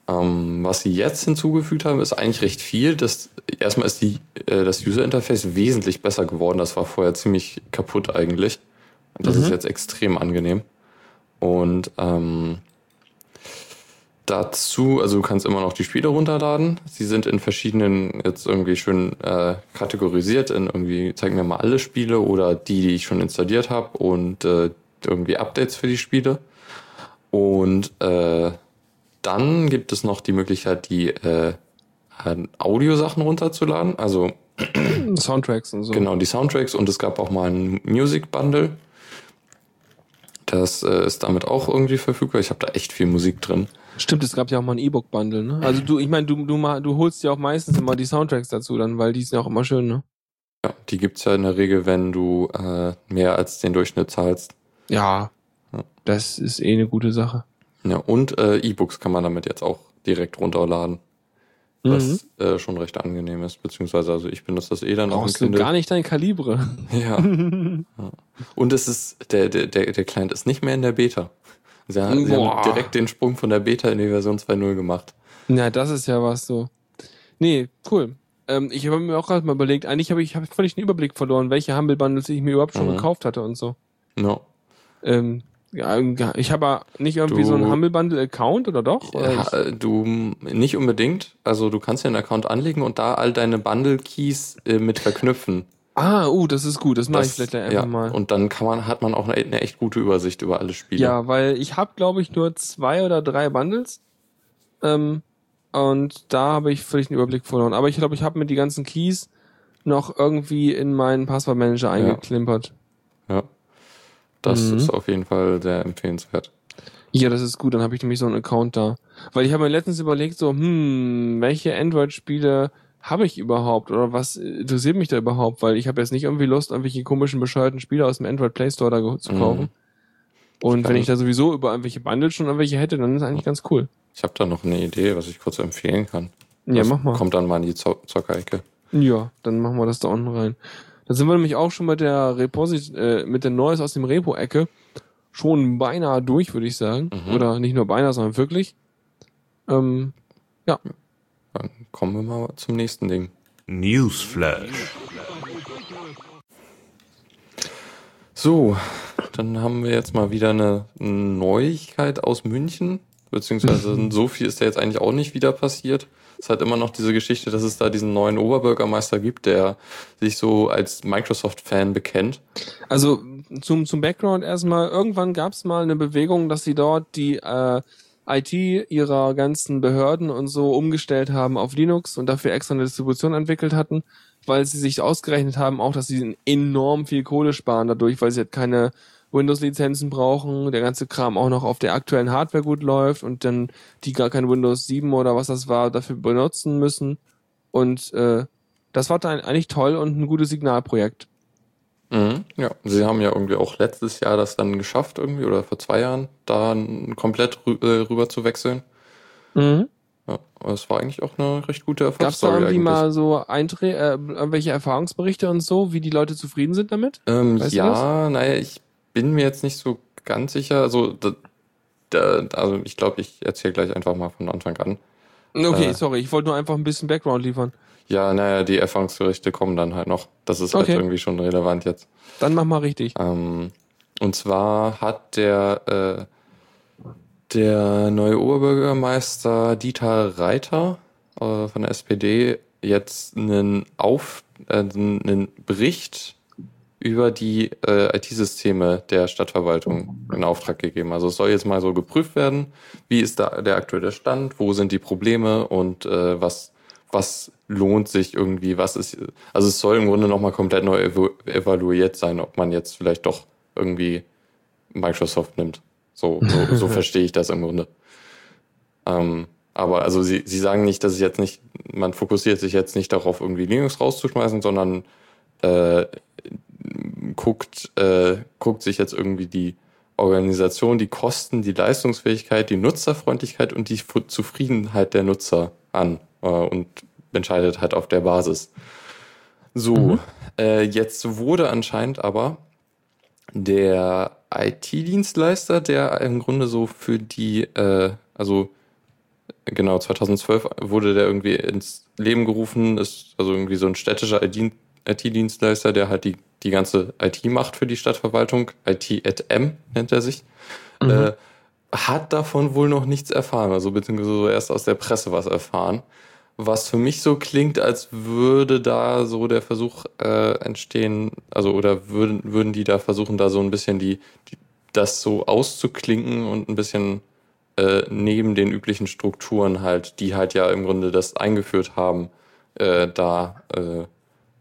Ähm, was sie jetzt hinzugefügt haben, ist eigentlich recht viel. Das, erstmal ist die, äh, das User Interface wesentlich besser geworden. Das war vorher ziemlich kaputt eigentlich. Das Mhm. ist jetzt extrem angenehm. Und ähm, dazu, also du kannst immer noch die Spiele runterladen. Sie sind in verschiedenen, jetzt irgendwie schön äh, kategorisiert in irgendwie, zeig mir mal alle Spiele oder die, die ich schon installiert habe und äh, irgendwie Updates für die Spiele. Und äh, dann gibt es noch die Möglichkeit, die äh, Audiosachen runterzuladen. Also Soundtracks und so. Genau, die Soundtracks und es gab auch mal ein Music Bundle. Das äh, ist damit auch irgendwie verfügbar. Ich habe da echt viel Musik drin. Stimmt, es gab ja auch mal ein E-Book-Bundle, ne? Also du, ich meine, du, du, du holst ja auch meistens immer die Soundtracks dazu dann, weil die sind ja auch immer schön, ne? Ja, die gibt's ja in der Regel, wenn du äh, mehr als den Durchschnitt zahlst. Ja. Ja. Das ist eh eine gute Sache. Ja, und äh, E-Books kann man damit jetzt auch direkt runterladen. Mhm. Was äh, schon recht angenehm ist. Beziehungsweise, also ich benutze das eh dann auch Brauchst du gar nicht dein Kalibre. Ja. ja. Und es ist, der, der, der, Client ist nicht mehr in der Beta. Sie, haben- sie haben direkt den Sprung von der Beta in die Version 2.0 gemacht. Ja, das ist ja was so. Nee, cool. Ähm, ich habe mir auch gerade mal überlegt, eigentlich habe ich hab völlig den Überblick verloren, welche Humble Bundles ich mir überhaupt schon Mhm. gekauft hatte und so. Ja. Ähm, ja, ich habe aber nicht irgendwie Du- so einen Humble Bundle Account oder doch? Oder Ja, äh, du nicht unbedingt. Also du kannst ja einen Account anlegen und da all deine Bundle-Keys äh, mit verknüpfen. Ah, uh, das ist gut. Das mache ich vielleicht einfach ja, mal. Und dann kann man, hat man auch eine, eine echt gute Übersicht über alle Spiele. Ja, weil ich habe, glaube ich, nur zwei oder drei Bundles. Ähm, und da habe ich völlig den Überblick verloren. Aber ich glaube, ich habe mir die ganzen Keys noch irgendwie in meinen Passwortmanager eingeklimpert. ja. Das Mhm. ist auf jeden Fall sehr empfehlenswert. Ja, das ist gut. Dann habe ich nämlich so einen Account da. Weil ich habe mir letztens überlegt, so, hm, welche Android-Spiele habe ich überhaupt? Oder was interessiert mich da überhaupt? Weil ich habe jetzt nicht irgendwie Lust, irgendwelche komischen, bescheuerten Spiele aus dem Android Play Store da zu Mhm. kaufen. Und kann- wenn ich da sowieso über irgendwelche Bundles schon irgendwelche hätte, dann ist eigentlich ganz cool. Ich habe da noch eine Idee, was ich kurz empfehlen kann. Ja, das mach mal. Kommt dann mal in die Zo- Zockerecke. Ja, dann machen wir das da unten rein. Da sind wir nämlich auch schon mit der Reposit äh, mit der Neues aus dem Repo-Ecke schon beinahe durch, würde ich sagen. Mhm. Oder nicht nur beinahe, sondern wirklich. Ähm, Dann kommen wir mal zum nächsten Ding. Newsflash. So, dann haben wir jetzt mal wieder eine Neuigkeit aus München. Beziehungsweise so viel ist ja jetzt eigentlich auch nicht wieder passiert. Es hat immer noch diese Geschichte, dass es da diesen neuen Oberbürgermeister gibt, der sich so als Microsoft-Fan bekennt. also zum, zum Background erstmal, irgendwann gab es mal eine Bewegung, dass sie dort die äh, IT ihrer ganzen Behörden und so umgestellt haben auf Linux und dafür extra eine Distribution entwickelt hatten, weil sie sich ausgerechnet haben, auch dass sie enorm viel Kohle sparen dadurch, weil sie halt keine Windows-Lizenzen brauchen, der ganze Kram auch noch auf der aktuellen Hardware gut läuft und dann die gar kein Windows 7 oder was das war, dafür benutzen müssen. Und äh, das war dann eigentlich toll und ein gutes Signalprojekt. Mhm, ja, sie haben ja irgendwie auch letztes Jahr das dann geschafft irgendwie oder vor zwei Jahren da komplett rü äh, rüber zu wechseln. Mhm. Ja, es war eigentlich auch eine recht gute Gab es da Erfolgsstory irgendwie mal so Einträ äh, irgendwelche Erfahrungsberichte und so, wie die Leute zufrieden sind damit? Ähm, Weißt ja, naja, ich bin mir jetzt nicht so ganz sicher. Also, da, da, also ich glaube, ich erzähle gleich einfach mal von Anfang an. Okay, Äh. sorry, ich wollte nur einfach ein bisschen Background liefern. Ja, naja, die Erfahrungsberichte kommen dann halt noch. Das ist Okay. halt irgendwie schon relevant jetzt. Dann mach mal richtig. Ähm, und zwar hat der, äh, der neue Oberbürgermeister Dieter Reiter äh, von der SPD jetzt einen, Auf, äh, einen Bericht über die äh, IT-Systeme der Stadtverwaltung in Auftrag gegeben. Also es soll jetzt mal so geprüft werden, wie ist da der aktuelle Stand, wo sind die Probleme und äh, was, was lohnt sich irgendwie, was ist, also es soll im Grunde nochmal komplett neu evu evaluiert sein, ob man jetzt vielleicht doch irgendwie Microsoft nimmt. So, so, so verstehe ich das im Grunde. Ähm, aber also sie, sie sagen nicht, dass es jetzt nicht, man fokussiert sich jetzt nicht darauf, irgendwie Linux rauszuschmeißen, sondern äh, guckt, äh, guckt sich jetzt irgendwie die Organisation, die Kosten, die Leistungsfähigkeit, die Nutzerfreundlichkeit und die Zufriedenheit der Nutzer an äh, und entscheidet halt auf der Basis. So, Mhm. äh, jetzt wurde anscheinend aber der IT-Dienstleister, der im Grunde so für die, äh, also genau, 2012 wurde der irgendwie ins Leben gerufen, ist also irgendwie so ein städtischer IT-Dienstleister, der halt die, die ganze IT macht für die Stadtverwaltung, IT@M nennt er sich, Mhm. äh, hat davon wohl noch nichts erfahren, also beziehungsweise so erst aus der Presse was erfahren. Was für mich so klingt, als würde da so der Versuch äh, entstehen, also oder würden, würden die da versuchen, da so ein bisschen die, die das so auszuklinken und ein bisschen äh, neben den üblichen Strukturen halt, die halt ja im Grunde das eingeführt haben, äh, da äh,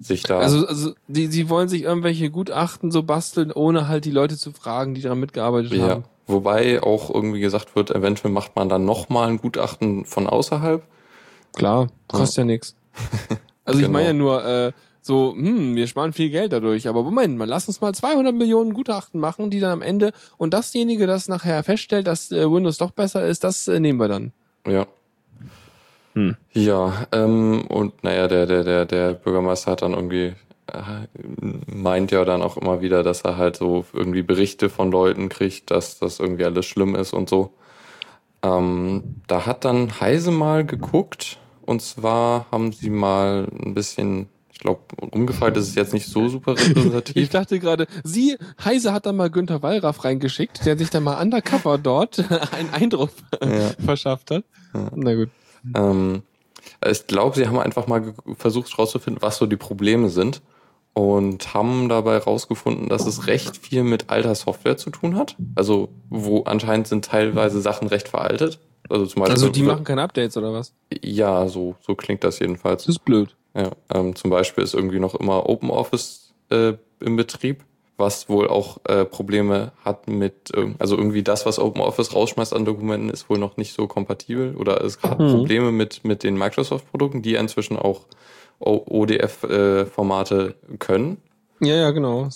sich da. Also, also die, sie wollen sich irgendwelche Gutachten so basteln, ohne halt die Leute zu fragen, die daran mitgearbeitet ja. haben. Wobei auch irgendwie gesagt wird, eventuell macht man dann nochmal ein Gutachten von außerhalb. Klar, kostet ja, nichts. Also ich Genau. meine ja nur, äh, so, hm, wir sparen viel Geld dadurch, aber Moment mal, lass uns mal 200 Millionen Gutachten machen, die dann am Ende, und dasjenige, das nachher feststellt, dass äh, Windows doch besser ist, das äh, nehmen wir dann. Ja. Hm. Ja, ähm, und naja, der, der, der, der Bürgermeister hat dann irgendwie, äh, meint ja dann auch immer wieder, dass er halt so irgendwie Berichte von Leuten kriegt, dass das irgendwie alles schlimm ist und so. Ähm, da hat dann Heise mal geguckt, und zwar haben sie mal ein bisschen, ich glaube, rumgefragt, das ist jetzt nicht so super Ich repräsentativ. dachte gerade, sie, Heise hat da mal Günther Wallraff reingeschickt, der sich dann mal undercover dort einen Eindruck Ja. verschafft hat. Na gut. Ähm, ich glaube, sie haben einfach mal versucht herauszufinden, was so die Probleme sind und haben dabei herausgefunden, dass es recht viel mit alter Software zu tun hat. Also wo anscheinend sind teilweise Sachen recht veraltet. Also zum Beispiel Also die machen keine Updates oder was? ja, so so klingt das jedenfalls. Das ist blöd. Ja, ähm, zum Beispiel ist irgendwie noch immer OpenOffice äh, im Betrieb, was wohl auch äh, Probleme hat mit, irg- also irgendwie das, was OpenOffice rausschmeißt an Dokumenten, ist wohl noch nicht so kompatibel oder es hat Mhm. Probleme mit, mit den Microsoft-Produkten, die inzwischen auch ODF-Formate äh, können. Ja, ja, genau.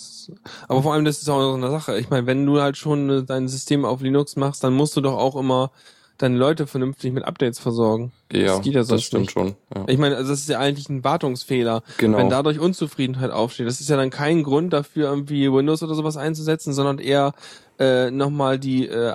Aber vor allem, das ist auch so eine Sache. Ich meine, wenn du halt schon äh, dein System auf Linux machst, dann musst du doch auch immer deine Leute vernünftig mit Updates versorgen. Ja, Das geht ja das sonst stimmt nicht. schon. Ja. Ich meine, also das ist ja eigentlich ein Wartungsfehler. Genau. Wenn dadurch Unzufriedenheit aufsteht, das ist ja dann kein Grund dafür, irgendwie Windows oder sowas einzusetzen, sondern eher äh, nochmal die äh,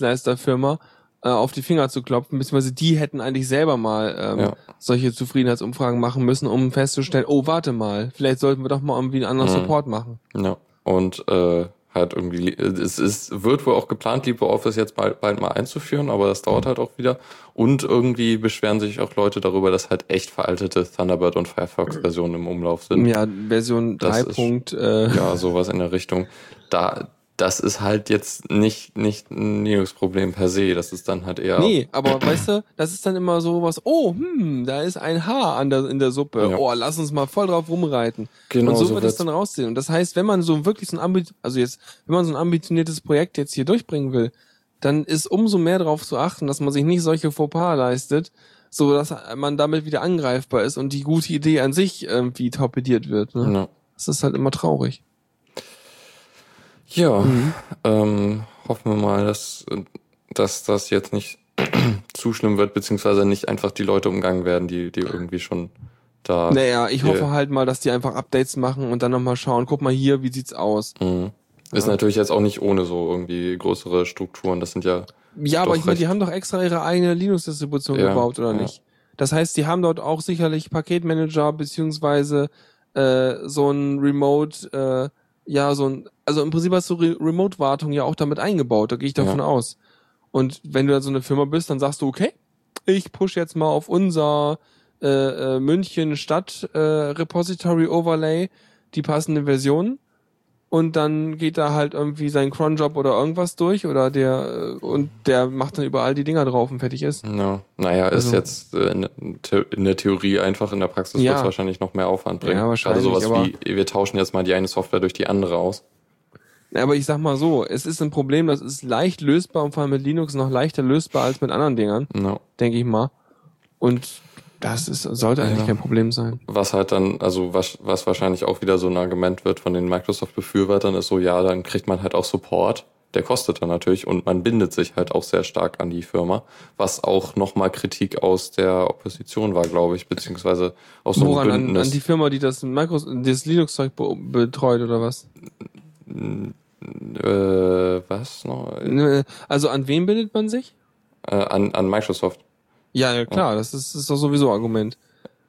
IT-Dienstleisterfirma äh, auf die Finger zu klopfen, beziehungsweise die hätten eigentlich selber mal ähm, Ja. solche Zufriedenheitsumfragen machen müssen, um festzustellen, oh, warte mal, vielleicht sollten wir doch mal irgendwie einen anderen Mhm. Support machen. Ja, und äh, halt irgendwie, es ist, wird wohl auch geplant, LibreOffice jetzt bald, bald mal einzuführen, aber das dauert halt auch wieder. Und irgendwie beschweren sich auch Leute darüber, dass halt echt veraltete Thunderbird und Firefox-Versionen im Umlauf sind. Ja, Version Das 3. ist- Punkt, äh, Ja, sowas in der Richtung. Da, das ist halt jetzt nicht, nicht ein Linux-Problem per se. Das ist dann halt eher. Nee, aber weißt du, das ist dann immer so was, oh, hm, da ist ein Haar an der, in der Suppe. Ja. Oh, lass uns mal voll drauf rumreiten. Genau, und so, so wird es dann raussehen. Und das heißt, wenn man so wirklich so ein Ambi also jetzt, wenn man so ein ambitioniertes Projekt jetzt hier durchbringen will, dann ist umso mehr darauf zu achten, dass man sich nicht solche Fauxpas leistet, so dass man damit wieder angreifbar ist und die gute Idee an sich irgendwie torpediert wird. Ne? Ja. Das ist halt immer traurig. Ja, Mhm. ähm, hoffen wir mal, dass, dass das jetzt nicht zu schlimm wird, beziehungsweise nicht einfach die Leute umgangen werden, die, die irgendwie schon da. Naja, ich hoffe halt mal, dass die einfach Updates machen und dann nochmal schauen, guck mal hier, wie sieht's aus. Mhm. Ist Ja. natürlich jetzt auch nicht ohne so irgendwie größere Strukturen. Das sind ja, Ja, aber ich meine, die haben doch extra ihre eigene Linux-Distribution Ja, gebaut, oder ja. nicht? Das heißt, die haben dort auch sicherlich Paketmanager beziehungsweise äh, so ein Remote, äh, ja, so ein, also im Prinzip hast du Re Remote-Wartung ja auch damit eingebaut, da gehe ich davon Ja. aus. Und wenn du dann so eine Firma bist, dann sagst du, okay, ich push jetzt mal auf unser äh, äh, München Stadt äh, Repository Overlay die passende Version und dann geht da halt irgendwie sein Cronjob oder irgendwas durch oder der äh, und der macht dann überall die Dinger drauf und fertig ist. ja, naja, ist Also- jetzt äh, in, der Theorie einfach, in der Praxis Ja. wird es wahrscheinlich noch mehr Aufwand bringen. Ja, wahrscheinlich, Gerade sowas aber- wie, wir tauschen jetzt mal die eine Software durch die andere aus. Aber ich sag mal so, es ist ein Problem, das ist leicht lösbar und vor allem mit Linux noch leichter lösbar als mit anderen Dingern, Ja. denke ich mal. Und das ist, sollte eigentlich Ja. kein Problem sein. Was halt dann, also was, was wahrscheinlich auch wieder so ein Argument wird von den Microsoft-Befürwortern, ist so, ja, dann kriegt man halt auch Support. Der kostet dann natürlich und man bindet sich halt auch sehr stark an die Firma, was auch nochmal Kritik aus der Opposition war, glaube ich, beziehungsweise aus so einem Woran? An, Bündnis. an die Firma, die das, das Linux-Zeug be betreut oder was? äh, was noch? Ne, Also an wen bindet man sich? Äh, an, an Microsoft. Ja, ja klar, das ist, ist doch sowieso Argument.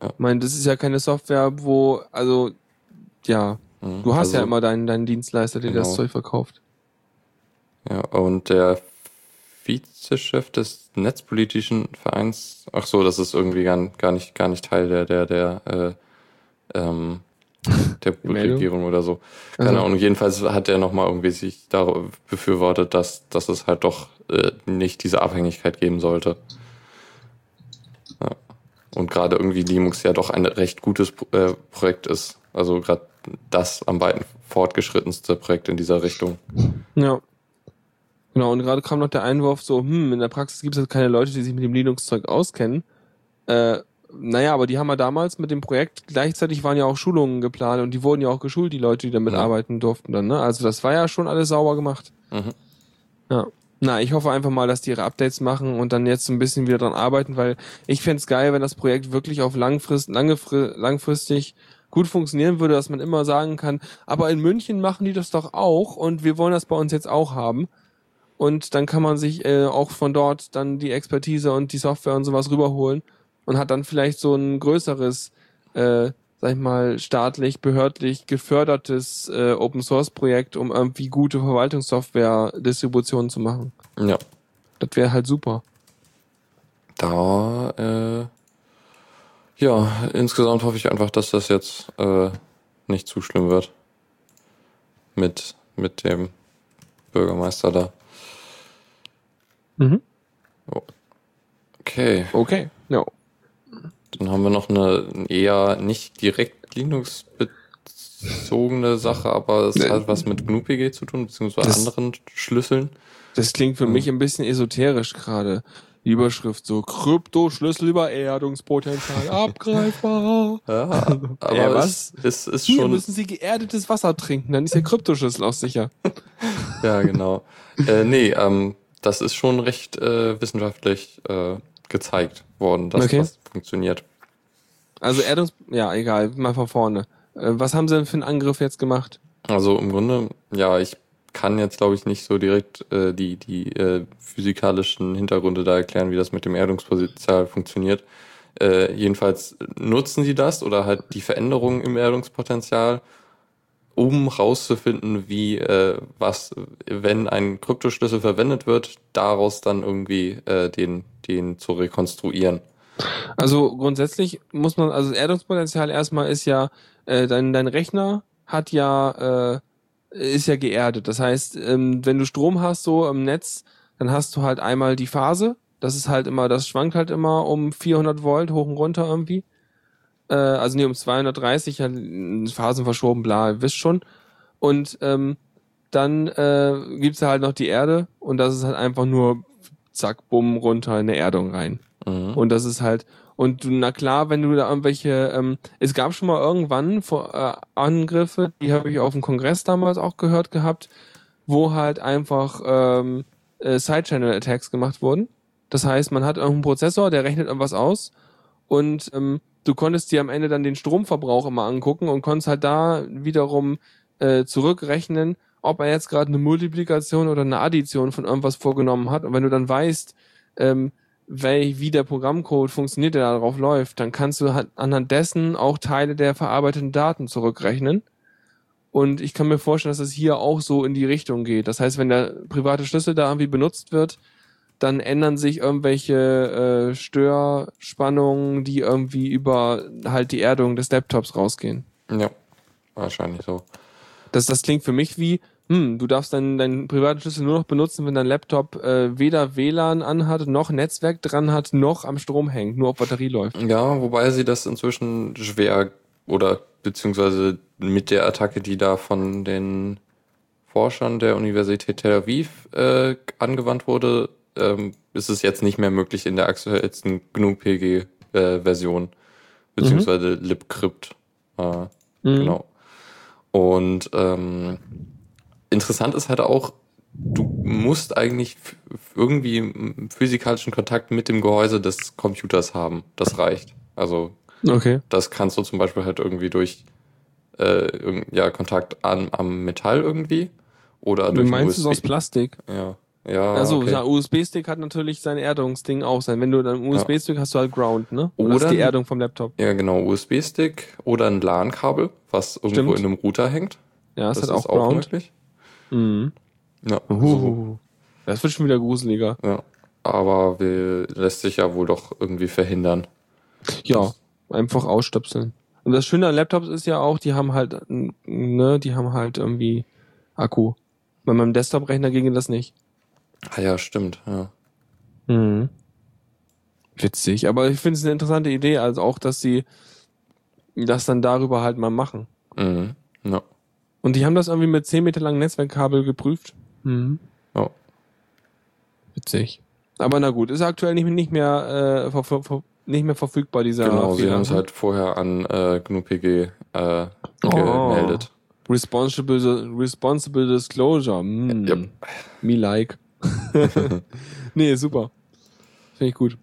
Ja. Ich meine, das ist ja keine Software, wo, also, ja, Mhm. du hast also, ja immer deinen, deinen Dienstleister, der das Genau. Zeug verkauft. Ja, und der Vizechef des netzpolitischen Vereins, ach so, das ist irgendwie gar, gar nicht, gar nicht Teil der, der, der, äh, ähm, der? Regierung oder so. Keine Also- Ahnung. Jedenfalls hat er nochmal irgendwie sich da befürwortet, dass, dass es halt doch äh, nicht diese Abhängigkeit geben sollte. Und gerade irgendwie Linux ja doch ein recht gutes äh, Projekt ist. Also gerade das am weiten fortgeschrittenste Projekt in dieser Richtung. Ja. Genau, und gerade kam noch der Einwurf so, hm, in der Praxis gibt es halt keine Leute, die sich mit dem Linux-Zeug auskennen. Äh, naja, aber die haben ja damals mit dem Projekt, gleichzeitig waren ja auch Schulungen geplant und die wurden ja auch geschult, die Leute, die damit Ja. arbeiten durften dann, ne? Also das war ja schon alles sauber gemacht. Mhm. Ja. Na, ich hoffe einfach mal, dass die ihre Updates machen und dann jetzt so ein bisschen wieder dran arbeiten, weil ich fänd's geil, wenn das Projekt wirklich auf langfrist, lange, fri- langfristig gut funktionieren würde, dass man immer sagen kann, aber in München machen die das doch auch und wir wollen das bei uns jetzt auch haben. Und dann kann man sich äh, auch von dort dann die Expertise und die Software und sowas rüberholen und hat dann vielleicht so ein größeres, äh, sag ich mal, staatlich, behördlich gefördertes äh, Open Source Projekt, um irgendwie gute Verwaltungssoftware-Distributionen zu machen. Ja. Das wäre halt super. Da, äh, ja, insgesamt hoffe ich einfach, dass das jetzt äh, nicht zu schlimm wird. Mit, mit dem Bürgermeister da. Mhm. Okay, Okay. Ja. Dann haben wir noch eine eher nicht direkt Linux-bezogene Sache, aber es hat was mit GNU-PG zu tun, beziehungsweise Das- anderen Schlüsseln. Das klingt für Hm. mich ein bisschen esoterisch gerade. Die Überschrift so Kryptoschlüsselübererdungspotenzial abgreifbar. Ja, aber Äh, es was? ist, Hier schon. müssen Sie geerdetes Wasser trinken, dann ist Ihr Kryptoschlüssel auch sicher. Ja, genau. äh, nee, ähm, das ist schon recht äh, wissenschaftlich äh, gezeigt worden, dass Okay. das funktioniert. Also Erdungs... Ja, egal, mal von vorne. Äh, Was haben Sie denn für einen Angriff jetzt gemacht? Also im Grunde, ja, ich kann jetzt glaube ich nicht so direkt äh, die, die äh, physikalischen Hintergründe da erklären, wie das mit dem Erdungspotenzial funktioniert. Äh, jedenfalls nutzen sie das oder halt die Veränderungen im Erdungspotenzial, um rauszufinden, wie äh, was, wenn ein Kryptoschlüssel verwendet wird, daraus dann irgendwie äh, den, den zu rekonstruieren. Also grundsätzlich muss man, also das Erdungspotenzial erstmal ist ja, äh, dein, dein Rechner hat ja, äh, ist ja geerdet. Das heißt, ähm, wenn du Strom hast so im Netz, dann hast du halt einmal die Phase. Das ist halt immer, das schwankt halt immer um 400 Volt hoch und runter irgendwie. Äh, also nee, um 230, ja, Phasen verschoben, bla, ihr wisst schon. Und ähm, dann äh, gibt's da halt noch die Erde und das ist halt einfach nur zack, bumm, runter in eine Erdung rein. Mhm. Und das ist halt, und du, na klar, wenn du da irgendwelche, ähm, es gab schon mal irgendwann vor, äh, Angriffe, die habe ich auf dem Kongress damals auch gehört gehabt, wo halt einfach ähm, äh, Side-Channel-Attacks gemacht wurden. Das heißt, man hat irgendeinen Prozessor, der rechnet irgendwas aus und ähm, du konntest dir am Ende dann den Stromverbrauch immer angucken und konntest halt da wiederum äh, zurückrechnen, ob er jetzt gerade eine Multiplikation oder eine Addition von irgendwas vorgenommen hat. Und wenn du dann weißt, ähm, wel, wie der Programmcode funktioniert, der darauf läuft, dann kannst du halt anhand dessen auch Teile der verarbeiteten Daten zurückrechnen. Und ich kann mir vorstellen, dass es hier auch so in die Richtung geht. Das heißt, wenn der private Schlüssel da irgendwie benutzt wird, dann ändern sich irgendwelche äh, Störspannungen, die irgendwie über halt die Erdung des Laptops rausgehen. Ja, wahrscheinlich so. Das, das klingt für mich wie, hm, du darfst deinen, deinen privaten Schlüssel nur noch benutzen, wenn dein Laptop äh, weder WLAN anhat, noch Netzwerk dran hat, noch am Strom hängt, nur auf Batterie läuft. Ja, wobei sie das inzwischen schwer oder beziehungsweise mit der Attacke, die da von den Forschern der Universität Tel Aviv äh, angewandt wurde, ähm, ist es jetzt nicht mehr möglich in der aktuellsten GNU-PG-Version, beziehungsweise libcrypt. Äh, Mhm. Genau. Und ähm, interessant ist halt auch, du musst eigentlich irgendwie physikalischen Kontakt mit dem Gehäuse des Computers haben. Das reicht. Also Okay. das kannst du zum Beispiel halt irgendwie durch äh, ja, Kontakt an, am Metall irgendwie oder Du durch meinst es aus. Plastik? Ja, ja. also, okay. ja, USB-Stick hat natürlich sein Erdungsding auch sein. Wenn du dann USB-Stick hast du halt Ground, ne? Das ist Oder- die Erdung vom Laptop. ja, genau, USB-Stick oder ein LAN-Kabel, was irgendwo Stimmt. in einem Router hängt. Ja, es das hat auch ist auch Ground. möglich. Mhm. Ja, so, Uhuhu. Das wird schon wieder gruseliger. ja. Aber will, lässt sich ja wohl doch irgendwie verhindern. Ja, einfach ausstöpseln. Und das Schöne an Laptops ist ja auch, die haben halt, ne, die haben halt irgendwie Akku. Bei meinem Desktop-Rechner ginge das nicht. Ah ja, stimmt, ja. Mhm. Witzig, aber ich finde es eine interessante Idee, also auch, dass sie das dann darüber halt mal machen. Mhm. Ja. Und die haben das irgendwie mit 10 Meter langen Netzwerkkabel geprüft. Mhm. Ja. Witzig. Aber na gut, ist aktuell nicht, nicht mehr äh, ver, ver, ver, nicht mehr verfügbar, dieser Genau, sie Fehler. haben es halt vorher an äh, GNU-PG äh, Oh. gemeldet. Responsible, responsible Disclosure. Mm. Yep. Me like. nee, super. Finde ich gut.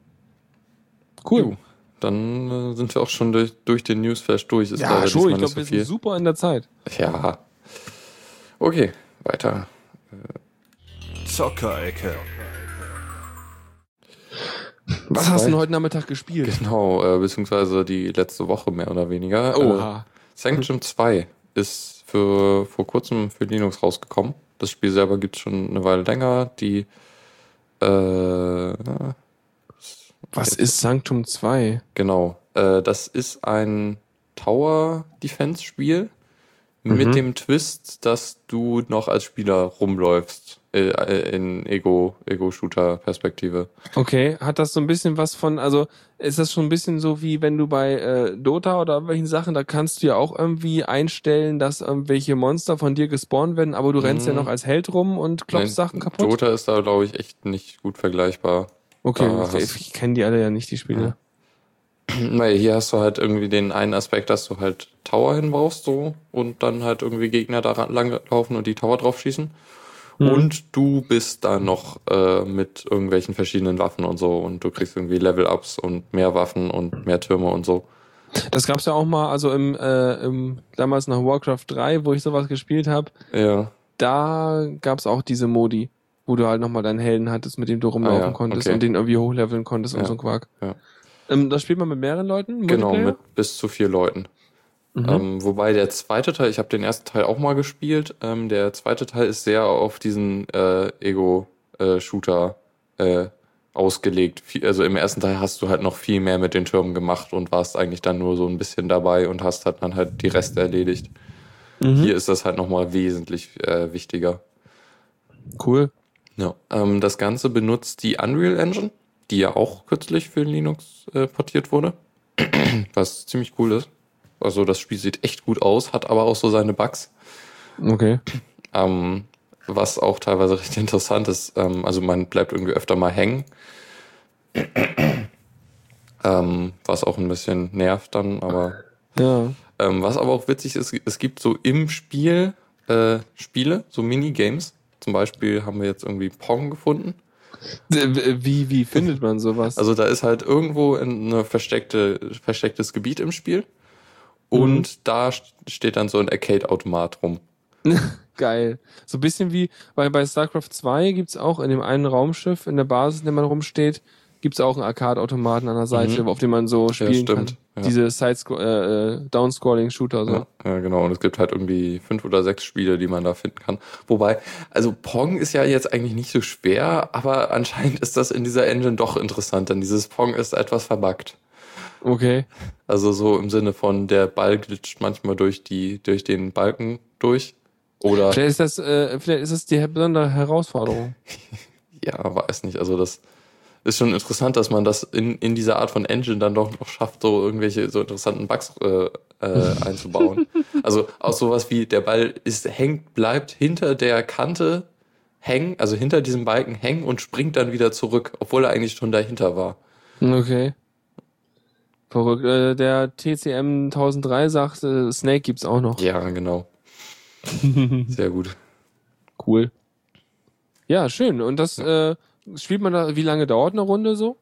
Cool. Jo, Dann äh, sind wir auch schon durch, durch den Newsflash durch. Ist Ja, schon, ich glaube, wir so sind super in der Zeit. Ja. Okay, weiter. Zockerecke. Was hast du denn heute Nachmittag gespielt? Genau, äh, beziehungsweise die letzte Woche mehr oder weniger. Äh, Oha. Sanctum 2 ist für vor kurzem für Linux rausgekommen. Das Spiel selber gibt es schon eine Weile länger. Die äh, Was ist Sanctum 2? Genau. Äh, das ist ein Tower-Defense-Spiel Mhm. mit dem Twist, dass du noch als Spieler rumläufst in Ego, Ego-Shooter-Perspektive. Okay, hat das so ein bisschen was von, also ist das schon ein bisschen so wie wenn du bei äh, Dota oder irgendwelchen Sachen, da kannst du ja auch irgendwie einstellen, dass irgendwelche Monster von dir gespawnt werden, aber du rennst ja Mhm. noch als Held rum und klopfst Nein, Sachen kaputt. Dota ist da, glaube ich, echt nicht gut vergleichbar. okay, okay, ich kenne die alle ja nicht, die Spiele. Weil hier hast du halt irgendwie den einen Aspekt, dass du halt Tower hinbaust so und dann halt irgendwie Gegner da lang laufen und die Tower drauf schießen. Mhm. Und du bist da noch äh, mit irgendwelchen verschiedenen Waffen und so und du kriegst irgendwie Level-Ups und mehr Waffen und mehr Türme und so. Das gab's ja auch mal, also im, äh, im damals nach Warcraft 3, wo ich sowas gespielt habe, Ja, da gab's auch diese Modi, wo du halt nochmal deinen Helden hattest, mit dem du rumlaufen Ah ja, konntest okay. und den irgendwie hochleveln konntest und Ja, so ein Quark. ja. Ähm, das spielt man mit mehreren Leuten? genau, mit bis zu vier Leuten. Mhm. Ähm, wobei der zweite Teil, ich habe den ersten Teil auch mal gespielt, ähm, der zweite Teil ist sehr auf diesen äh, Ego-Shooter äh, ausgelegt. Viel- Also im ersten Teil hast du halt noch viel mehr mit den Türmen gemacht und warst eigentlich dann nur so ein bisschen dabei und hast halt dann halt die Reste erledigt. Mhm. Hier ist das halt nochmal wesentlich äh, wichtiger. Cool. Ja. Ähm, das Ganze benutzt die Unreal Engine, die ja auch kürzlich für Linux äh, portiert wurde, was ziemlich cool ist. Also das Spiel sieht echt gut aus, hat aber auch so seine Bugs. Okay. Ähm, was auch teilweise recht interessant ist. Ähm, also man bleibt irgendwie öfter mal hängen. ähm, was auch ein bisschen nervt dann, aber Ja. ähm, was aber auch witzig ist, es gibt so im Spiel äh, Spiele, so Minigames. Zum Beispiel haben wir jetzt irgendwie Pong gefunden. Wie, wie findet man sowas? Also da ist halt irgendwo ein ne versteckte, verstecktes Gebiet im Spiel. Und da st- steht dann so ein Arcade-Automat rum. Geil. So ein bisschen wie, weil bei StarCraft 2 gibt's auch in dem einen Raumschiff, in der Basis, in der man rumsteht, gibt's auch einen Arcade-Automaten an der Seite, Mhm. auf dem man so spielen stimmt. kann. Ja. Diese Side äh, äh, Downscrolling-Shooter. So. Ja, ja, genau. Und es gibt halt irgendwie fünf oder sechs Spiele, die man da finden kann. Wobei, also Pong ist ja jetzt eigentlich nicht so schwer, aber anscheinend ist das in dieser Engine doch interessant, denn dieses Pong ist etwas verbuggt. Okay. Also so im Sinne von, der Ball glitscht manchmal durch die, durch den Balken durch. Oder, Vielleicht ist das, äh, vielleicht ist das die besondere Herausforderung. ja, weiß nicht. Also das ist schon interessant, dass man das in, in dieser Art von Engine dann doch noch schafft, so irgendwelche so interessanten Bugs äh, äh, einzubauen. also auch sowas wie, der Ball ist hängt, bleibt hinter der Kante hängen, also hinter diesem Balken hängen und springt dann wieder zurück, obwohl er eigentlich schon dahinter war. Okay. Verrückt. Äh, der TCM 1003 sagt, äh, Snake gibt's auch noch. Ja, genau. Sehr gut. Cool. Ja, schön. Und das äh, spielt man da, wie lange dauert eine Runde so?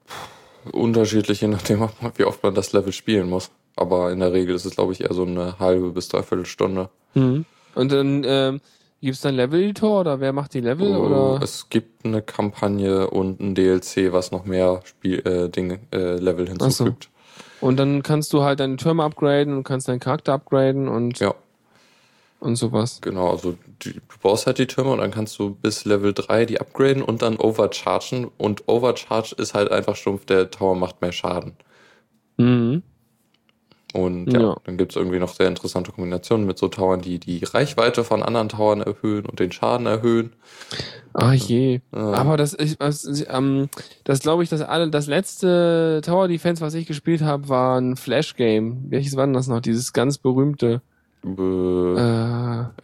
Unterschiedlich, je nachdem, wie oft man das Level spielen muss. Aber in der Regel ist es, glaube ich, eher so eine halbe bis dreiviertel Stunde. Mhm. Und dann ähm, gibt's dann Level-Editor oder wer macht die Level? Oh, oder? Es gibt eine Kampagne und ein DLC, was noch mehr Spiel, äh, Dinge, äh, Level hinzufügt. Und dann kannst du halt deine Türme upgraden und kannst deinen Charakter upgraden und, Ja, und sowas. genau. Also die, du baust halt die Türme und dann kannst du bis Level 3 die upgraden und dann overchargen. Und Overcharge ist halt einfach stumpf, der Tower macht mehr Schaden. Mhm. Und ja, Ja. dann gibt's irgendwie noch sehr interessante Kombinationen mit so Towern, die die Reichweite von anderen Towern erhöhen und den Schaden erhöhen. Ah je. Ja. Aber das, ich, was, ähm, das glaube ich, dass alle, das letzte Tower Defense, was ich gespielt habe, war ein Flash Game. Welches war denn das noch? Dieses ganz berühmte. Äh,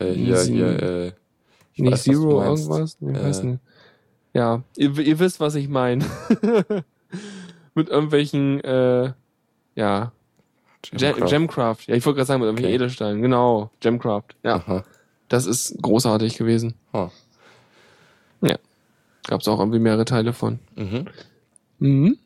äh, hier, Sie- hier, äh, ich nicht weiß, Zero irgendwas? Ich weiß Äh. nicht. Ja, ihr, ihr wisst, was ich meine. mit irgendwelchen, äh, ja, Gemcraft. Gemcraft. Ja, ich wollte gerade sagen, mit irgendwelchen Okay. Edelsteinen. Genau, Gemcraft. Ja, Aha. das ist großartig gewesen. Ah. Gab es auch irgendwie mehrere Teile von. Mhm. Mhm.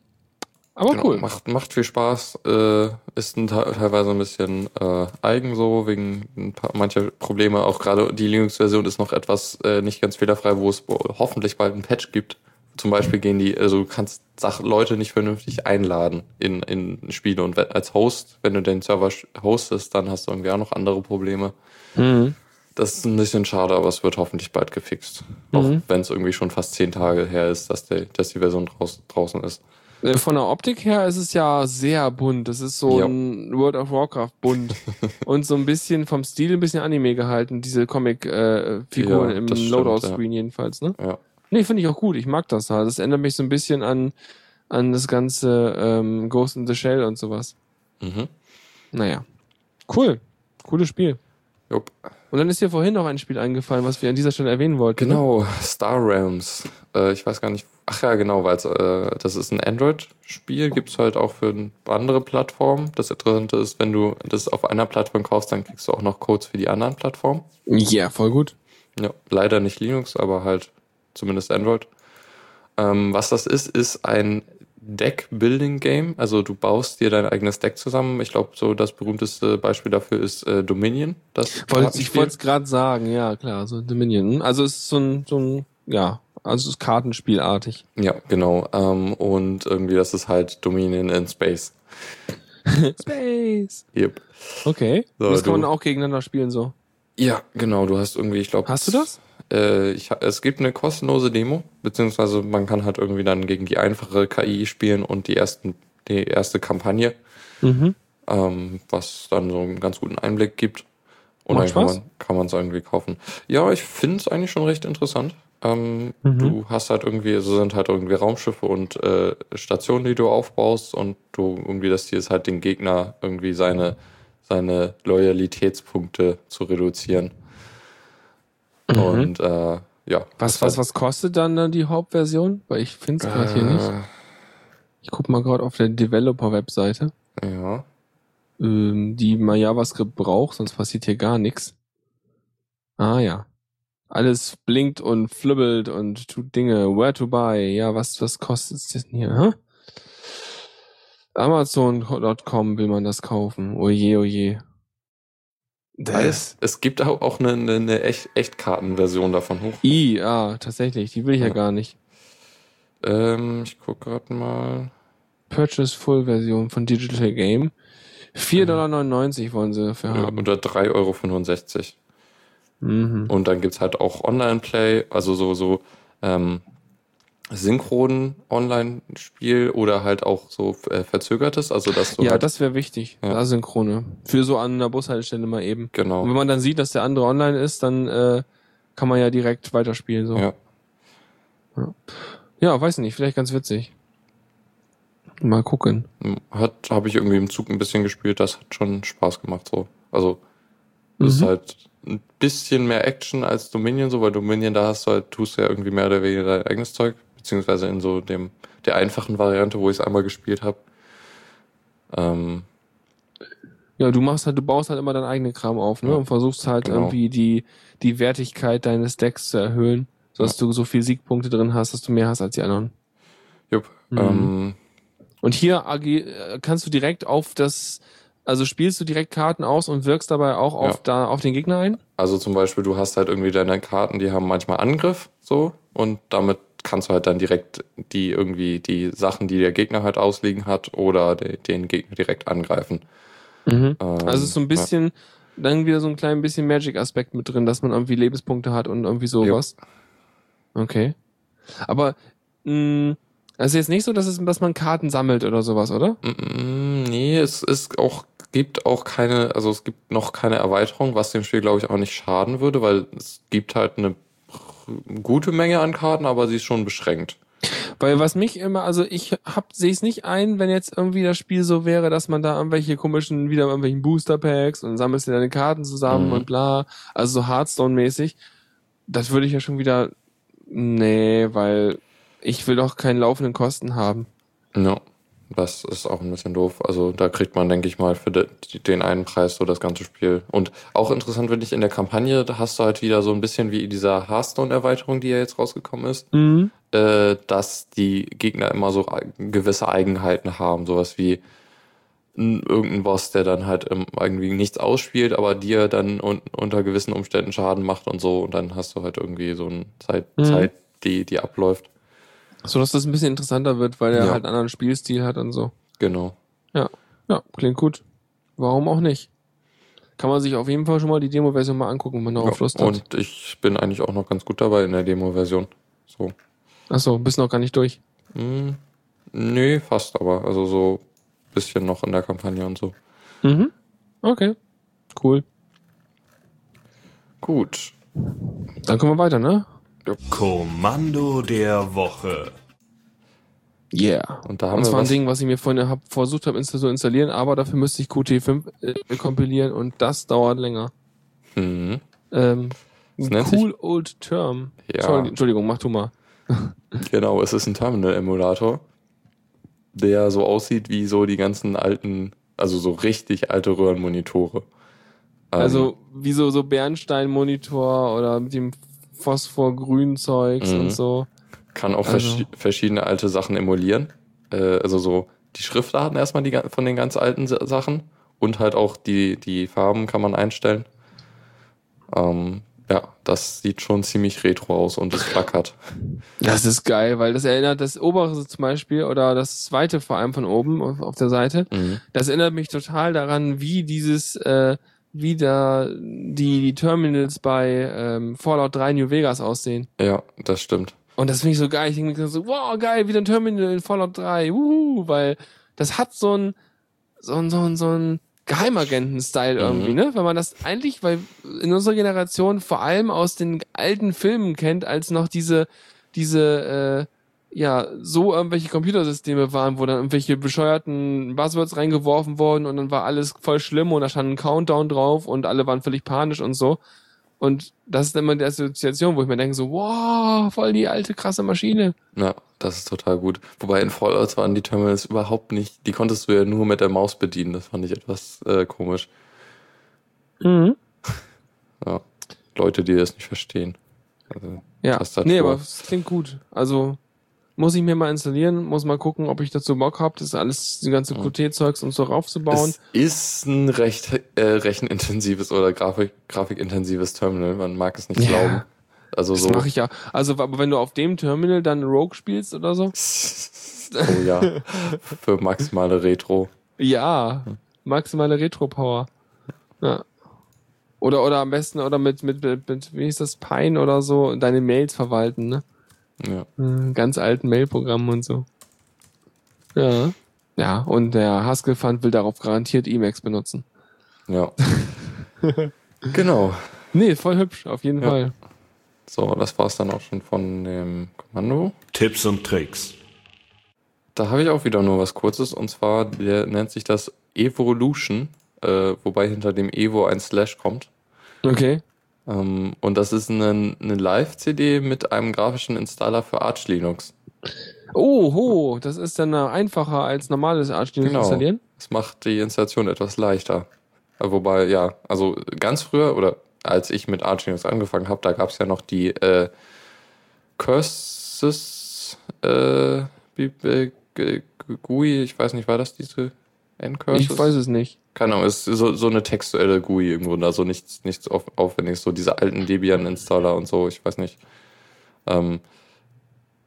Aber Genau, cool. Macht, macht viel Spaß, äh, ist ein, te- teilweise ein bisschen äh, eigen so, wegen ein paar, mancher Probleme. Auch gerade die Linux-Version ist noch etwas äh, nicht ganz fehlerfrei, wo es hoffentlich bald ein Patch gibt. Zum Beispiel gehen die, also du kannst Sach Leute nicht vernünftig einladen in, in Spiele und als Host, wenn du den Server hostest, dann hast du irgendwie auch noch andere Probleme. Mhm. Das ist ein bisschen schade, aber es wird hoffentlich bald gefixt. Auch Mhm. wenn es irgendwie schon fast zehn Tage her ist, dass, der, dass die Version draus, draußen ist. Äh, Von der Optik her ist es ja sehr bunt. Das ist so Ja. ein World of Warcraft bunt. und so ein bisschen vom Stil ein bisschen Anime gehalten, diese Comic-Figuren Ja, im Loadout-Screen jedenfalls, ne? Ja. Nee, finde ich auch gut. Ich mag das halt. Das erinnert mich so ein bisschen an, an das ganze ähm, Ghost in the Shell und sowas. Mhm. Naja. Cool. Cooles Spiel. Jupp. Und dann ist dir vorhin noch ein Spiel eingefallen, was wir an dieser Stelle erwähnen wollten. Ne? Genau, Star Realms. Äh, ich weiß gar nicht. Ach ja, genau, weil äh, das ist ein Android-Spiel, gibt's halt auch für andere Plattformen. Das Interessante ist, wenn du das auf einer Plattform kaufst, dann kriegst du auch noch Codes für die anderen Plattformen. Ja, voll gut. Ja, leider nicht Linux, aber halt zumindest Android. Ähm, was das ist, ist ein Deck-Building-Game. Also du baust dir dein eigenes Deck zusammen. Ich glaube, so das berühmteste Beispiel dafür ist äh, Dominion. Das Wollte, ich wollte es gerade sagen, ja klar, so Dominion. Also es ist so ein, so ein ja, also es ist Kartenspielartig. Ja, genau. Ähm, und irgendwie, das ist halt Dominion in Space. Space. Yep. Okay. So, das kann man auch gegeneinander spielen so. Ja, genau. Du hast irgendwie, ich glaube. Hast du das? Äh, ich, es gibt eine kostenlose Demo, beziehungsweise man kann halt irgendwie dann gegen die einfache KI spielen und die ersten, die erste Kampagne, Mhm. ähm, was dann so einen ganz guten Einblick gibt. Und Macht dann kann man es irgendwie kaufen. Ja, ich finde es eigentlich schon recht interessant. Ähm, Mhm. Du hast halt irgendwie, so sind halt irgendwie Raumschiffe und äh, Stationen, die du aufbaust und du irgendwie das Ziel ist halt den Gegner irgendwie seine seine Loyalitätspunkte zu reduzieren. Mhm. Und äh, ja. Was, was, was kostet dann äh, die Hauptversion? Weil ich finde es gerade hier nicht. Ich guck mal gerade auf der Developer-Webseite, Äh, ja. ähm, die mal JavaScript braucht, sonst passiert hier gar nichts. Ah ja. Alles blinkt und flibbelt und tut Dinge. Where to buy? Ja, was, was kostet es denn hier? Hä? Amazon.com will man das kaufen. Oje, oje. Es, es gibt auch eine, eine, eine Echt, Echtkartenversion davon hoch. I, ah, tatsächlich. Die will ich ja, Ja. gar nicht. Ähm, ich guck gerade mal. Purchase Full Version von Digital Game. 4,99 Dollar wollen sie dafür Ja, haben. unter 3,65 Euro. Mhm. Und dann gibt's halt auch Online-Play, also so, so ähm, synchronen Online-Spiel oder halt auch so äh, verzögertes, also dass du Ja, halt, das wäre wichtig. Ja. Asynchrone. Für so an einer Bushaltestelle mal eben. Und genau. wenn man dann sieht, dass der andere online ist, dann äh, kann man ja direkt weiterspielen. So. Ja. ja, weiß nicht, vielleicht ganz witzig. Mal gucken. Hat, habe ich irgendwie im Zug ein bisschen gespielt, das hat schon Spaß gemacht so. Also es ist Mhm. halt ein bisschen mehr Action als Dominion, so, weil Dominion, da hast du halt, tust du ja irgendwie mehr oder weniger dein eigenes Zeug, beziehungsweise in so dem, der einfachen Variante, wo ich es einmal gespielt habe. Ähm, Ja, du machst halt, du baust halt immer deinen eigenen Kram auf, ne? Ja, Und versuchst halt genau. irgendwie die, die Wertigkeit deines Decks zu erhöhen, sodass du so viel Siegpunkte drin hast, dass du mehr hast als die anderen. jupp, Mhm. ähm, Und hier agi- äh, kannst du direkt auf das, also spielst du direkt Karten aus und wirkst dabei auch auf, Ja. da, auf den Gegner ein? Also zum Beispiel, du hast halt irgendwie deine Karten, die haben manchmal Angriff, so, und damit kannst du halt dann direkt die irgendwie die Sachen, die der Gegner halt ausliegen hat, oder de, den Gegner direkt angreifen. Ähm, Also es ist so ein bisschen, dann wieder so ein klein bisschen Magic-Aspekt mit drin, dass man irgendwie Lebenspunkte hat und irgendwie sowas. Okay. Aber mh, Also jetzt nicht so, dass, es, dass man Karten sammelt oder sowas, oder? Mm, Nee, es ist auch, gibt auch keine, also es gibt noch keine Erweiterung, was dem Spiel, glaube ich, auch nicht schaden würde, weil es gibt halt eine gute Menge an Karten, aber sie ist schon beschränkt. Weil was mich immer, also ich hab, sehe es nicht ein, wenn jetzt irgendwie das Spiel so wäre, dass man da irgendwelche komischen, wieder irgendwelchen Booster Packs und sammelst dir deine Karten zusammen Mhm. und bla, also so Hearthstone-mäßig. Das würde ich ja schon wieder, nee, weil ich will doch keinen laufenden Kosten haben. Ja, das ist auch ein bisschen doof. Also da kriegt man, denke ich mal, für de, den einen Preis so das ganze Spiel. Und auch interessant finde ich, in der Kampagne, da hast du halt wieder so ein bisschen wie in dieser Hearthstone-Erweiterung, die ja jetzt rausgekommen ist, Mhm. äh, dass die Gegner immer so gewisse Eigenheiten haben. Sowas wie irgendein Boss, der dann halt ähm, irgendwie nichts ausspielt, aber dir dann un unter gewissen Umständen Schaden macht und so. Und dann hast du halt irgendwie so eine Zeit, Mhm. Zeit die, die abläuft. So dass das ein bisschen interessanter wird, weil er Ja. halt einen anderen Spielstil hat und so. Genau. Ja, klingt gut. Warum auch nicht? Kann man sich auf jeden Fall schon mal die Demo-Version mal angucken, wenn man darauf Ja, Lust hat. und ich bin eigentlich auch noch ganz gut dabei in der Demo-Version. So. Achso, bist noch gar nicht durch. Hm, nö, fast aber. Also so bisschen noch in der Kampagne und so. Mhm. Okay. Cool. Gut. Dann kommen wir weiter, ne? Kommando der Woche. Yeah. Und da haben Und wir zwar ein was, Ding, was ich mir vorhin hab, versucht habe zu installieren, aber dafür müsste ich Qt5 äh, kompilieren und das dauert länger. Mhm. Ähm, Das nennt cool old term. Ja. Sorry, Entschuldigung, mach du mal. Genau, es ist ein Terminal-Emulator, der so aussieht wie so die ganzen alten, also so richtig alte Röhrenmonitore. Ähm, Also wie so, so Bernstein-Monitor oder mit dem Phosphor-Grün-Zeugs Mhm. und so. kann auch also- verschi- verschiedene alte Sachen emulieren. Äh, also so die Schriftarten erstmal die, von den ganz alten Sa- Sachen und halt auch die, die Farben kann man einstellen. Ähm, ja, das sieht schon ziemlich retro aus und es flackert. Das ist geil, weil das erinnert das obere zum Beispiel oder das zweite vor allem von oben auf, auf der Seite. Mhm. Das erinnert mich total daran, wie dieses, äh, wie da die, die Terminals bei ähm, Fallout 3 New Vegas aussehen. Ja, das stimmt. Und das finde ich so geil. Ich denke mir so, wow, geil, wieder ein Terminal in Fallout 3, wuhu, weil das hat so ein, so ein, so ein, so ein Geheimagenten-Style Mhm. irgendwie, ne? Weil man das eigentlich, weil in unserer Generation vor allem aus den alten Filmen kennt, als noch diese, diese, äh, ja, so irgendwelche Computersysteme waren, wo dann irgendwelche bescheuerten Buzzwords reingeworfen wurden und dann war alles voll schlimm und da stand ein Countdown drauf und alle waren völlig panisch und so. Und das ist immer die Assoziation, wo ich mir denke so, wow, voll die alte krasse Maschine. Ja, das ist total gut. Wobei in Fallout waren die Terminals überhaupt nicht, die konntest du ja nur mit der Maus bedienen. Das fand ich etwas äh, komisch. Mhm. Ja. Leute, die das nicht verstehen. Also, Ja, Tastatur. nee, aber es klingt gut. Also muss ich mir mal installieren, muss mal gucken, ob ich dazu Bock hab, das alles, die ganze Mhm. Qt-Zeugs und so raufzubauen. Es ist ein recht äh, rechenintensives oder Grafik, grafikintensives Terminal. Man mag es nicht Ja. glauben. Also Das so. mache ich ja. Also, aber wenn du auf dem Terminal dann Rogue spielst oder so? oh ja. Für maximale Retro. Ja, maximale Retro-Power. Ja. Oder, oder am besten, oder mit, mit, mit, mit, wie hieß das, Pine oder so, deine Mails verwalten, ne? Ja. Äh, Ganz alten Mailprogrammen und so. Ja. Ja, und der Haskell-Fund will darauf garantiert Emacs benutzen. Ja. genau. Nee, voll hübsch, auf jeden Ja. Fall. So, das war's dann auch schon von dem Kommando. Tipps und Tricks. Da habe ich auch wieder nur was Kurzes und zwar der nennt sich das Evolution, äh, wobei hinter dem Evo ein Slash kommt. Okay. Ähm, und das ist eine, eine Live-CD mit einem grafischen Installer für Arch Linux. Oh, ho, das ist dann äh, einfacher als normales Arch Linux Genau. installieren. Das macht die Installation etwas leichter. Äh, Wobei, ja, also ganz früher oder als ich mit Arch Linux angefangen habe, da gab es ja noch die äh, Curses äh, GUI, ich weiß nicht, war das diese N-Curses? Ich weiß es nicht. Keine Ahnung, es ist so, so eine textuelle GUI im Grunde, also nichts, nichts auf, Aufwendiges, so diese alten Debian-Installer und so, ich weiß nicht. Ähm,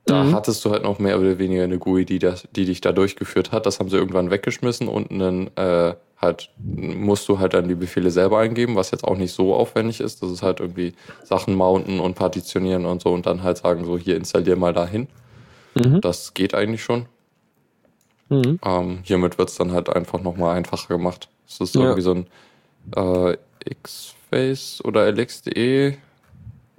da Mhm. hattest du halt noch mehr oder weniger eine GUI, die, das, die dich da durchgeführt hat. Das haben sie irgendwann weggeschmissen und dann äh, halt musst du halt dann die Befehle selber eingeben, was jetzt auch nicht so aufwendig ist. Das ist halt irgendwie Sachen mounten und partitionieren und so und dann halt sagen, so hier installier mal dahin. Mhm. Das geht eigentlich schon. Mhm. Ähm, hiermit wird's dann halt einfach nochmal einfacher gemacht. Es ist Ja. irgendwie so ein äh, X-Face oder LXDE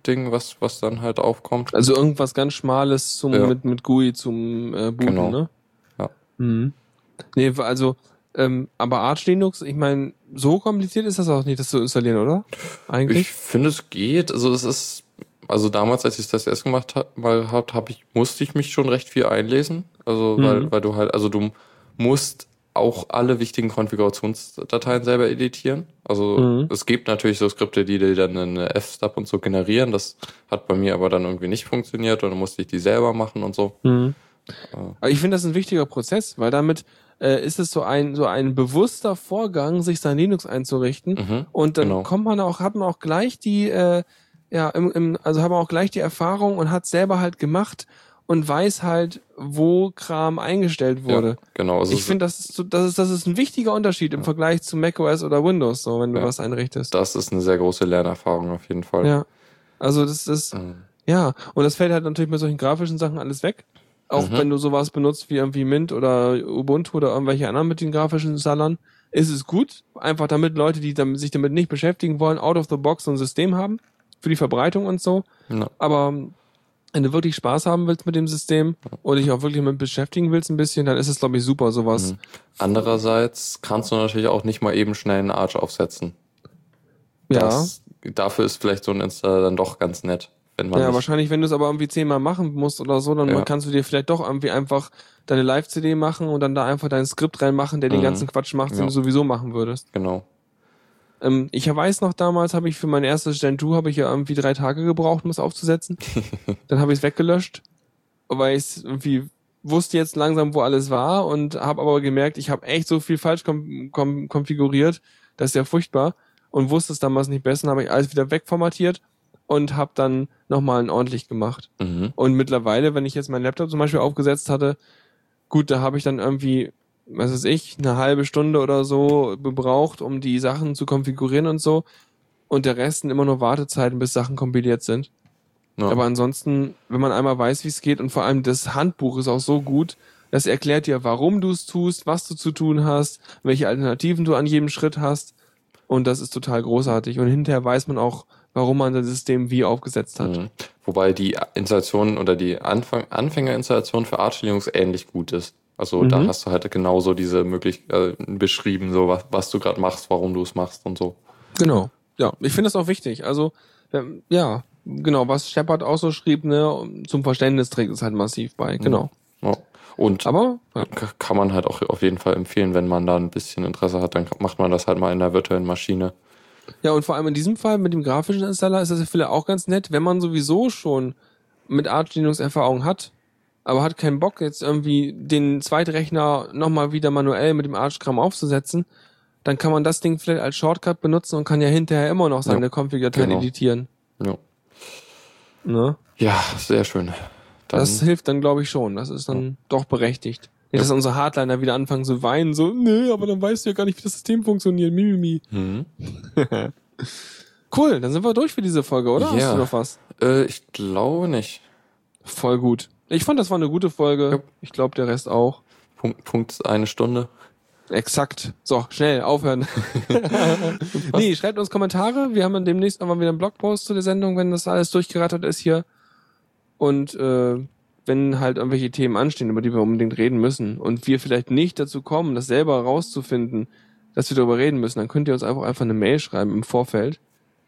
Ding, was, was dann halt aufkommt. Also irgendwas ganz Schmales zum, Ja. mit, mit GUI zum äh, Booten, Genau. ne? Ja. Mhm. Nee, also, ähm, aber Arch Linux, ich meine, so kompliziert ist das auch nicht, das zu installieren, oder? Eigentlich? Ich finde, es geht. Also es ist, also damals, als ich das erst gemacht habe, mal hab, hab ich, musste ich mich schon recht viel einlesen. Also, Mhm. weil, weil du halt, also du musst auch alle wichtigen Konfigurationsdateien selber editieren. Also Mhm. es gibt natürlich so Skripte, die dir dann eine F-Stub und so generieren. Das hat bei mir aber dann irgendwie nicht funktioniert und dann musste ich die selber machen und so. Mhm. Aber ich finde das ein wichtiger Prozess, weil damit äh, ist es so ein so ein bewusster Vorgang, sich sein Linux einzurichten. Mhm. Und dann Genau. kommt man auch, hat man auch gleich die, äh, ja, im, im, also hat man auch gleich die Erfahrung und hat selber halt gemacht und weiß halt, wo Kram eingestellt wurde. Ja, genau. Also ich finde, das ist so, das ist, das ist ein wichtiger Unterschied im Vergleich zu macOS oder Windows, so, wenn du Ja. was einrichtest. das ist eine sehr große Lernerfahrung auf jeden Fall. Ja. Also das ist, Ähm, ja, und das fällt halt natürlich bei solchen grafischen Sachen alles weg. Auch Mhm. wenn du sowas benutzt wie irgendwie Mint oder Ubuntu oder irgendwelche anderen mit den grafischen Installern, ist es gut. Einfach damit Leute, die sich damit nicht beschäftigen wollen, out of the box so ein System haben. Für die Verbreitung und so. ja. Aber wenn du wirklich Spaß haben willst mit dem System und dich auch wirklich damit beschäftigen willst ein bisschen, dann ist es, glaube ich, super, sowas. Mhm. Andererseits kannst du natürlich auch nicht mal eben schnell einen Arch aufsetzen. Ja. Das, dafür ist vielleicht so ein Installer dann doch ganz nett. Wenn man Ja, wahrscheinlich, wenn du es aber irgendwie zehnmal machen musst oder so, dann Ja. kannst du dir vielleicht doch irgendwie einfach deine Live-CD machen und dann da einfach dein Skript reinmachen, der den Mhm. ganzen Quatsch macht, den Ja. du sowieso machen würdest. Genau. Ähm, ich weiß noch, damals habe ich für mein erstes Gen 2 habe ich ja irgendwie drei Tage gebraucht, um es aufzusetzen. dann habe ich es weggelöscht, weil ich irgendwie wusste jetzt langsam, wo alles war und habe aber gemerkt, ich habe echt so viel falsch kom kom konfiguriert, das ist ja furchtbar und wusste es damals nicht besser, habe ich alles wieder wegformatiert und habe dann nochmal ordentlich gemacht. Mhm. Und mittlerweile, wenn ich jetzt meinen Laptop zum Beispiel aufgesetzt hatte, gut, da habe ich dann irgendwie, was weiß ich, eine halbe Stunde oder so gebraucht, um die Sachen zu konfigurieren und so. Und der Rest sind immer nur Wartezeiten, bis Sachen kompiliert sind. Ja. Aber ansonsten, wenn man einmal weiß, wie es geht und vor allem das Handbuch ist auch so gut, das erklärt dir, warum du es tust, was du zu tun hast, welche Alternativen du an jedem Schritt hast. Und das ist total großartig. Und hinterher weiß man auch, warum man das System wie aufgesetzt hat. Mhm. Wobei die Installation oder die Anfang Anfängerinstallation für Arch Linux ähnlich gut ist. Also da Mhm. hast du halt genauso diese Möglichkeit äh, beschrieben, so was, was du gerade machst, warum du es machst und so. Genau. Ja, ich finde das auch wichtig. Also, ähm, ja, genau, was Shepard auch so schrieb, ne, zum Verständnis trägt es halt massiv bei. Genau. Ja. Und Aber, ja. kann man halt auch auf jeden Fall empfehlen, wenn man da ein bisschen Interesse hat, dann macht man das halt mal in der virtuellen Maschine. ja, und vor allem in diesem Fall mit dem grafischen Installer ist das ja vielleicht auch ganz nett, wenn man sowieso schon mit Arch Linux Erfahrung hat, aber hat keinen Bock, jetzt irgendwie den Zweitrechner nochmal wieder manuell mit dem Arch-Kram aufzusetzen, dann kann man das Ding vielleicht als Shortcut benutzen und kann ja hinterher immer noch seine Ja, Config-Dateien genau. editieren. Ja, Ne? ja sehr schön. Dann, Das hilft dann, glaube ich, schon. Das ist dann doch berechtigt. Nicht, dass unsere Hardliner wieder anfangen zu weinen, so, nee, aber dann weißt du ja gar nicht, wie das System funktioniert. Mimimi. mhm. Cool, dann sind wir durch für diese Folge, oder? Hast Ja. du noch was? äh, ich glaube nicht. Voll gut. Ich fand, das war eine gute Folge. Ja. Ich glaube, der Rest auch. Punkt, Punkt eine Stunde. Exakt. So, schnell, aufhören. nee, schreibt uns Kommentare. Wir haben demnächst nochmal wieder einen Blogpost zu der Sendung, wenn das alles durchgerattert ist hier. Und äh, wenn halt irgendwelche Themen anstehen, über die wir unbedingt reden müssen und wir vielleicht nicht dazu kommen, das selber rauszufinden, dass wir darüber reden müssen, dann könnt ihr uns einfach einfach eine Mail schreiben im Vorfeld.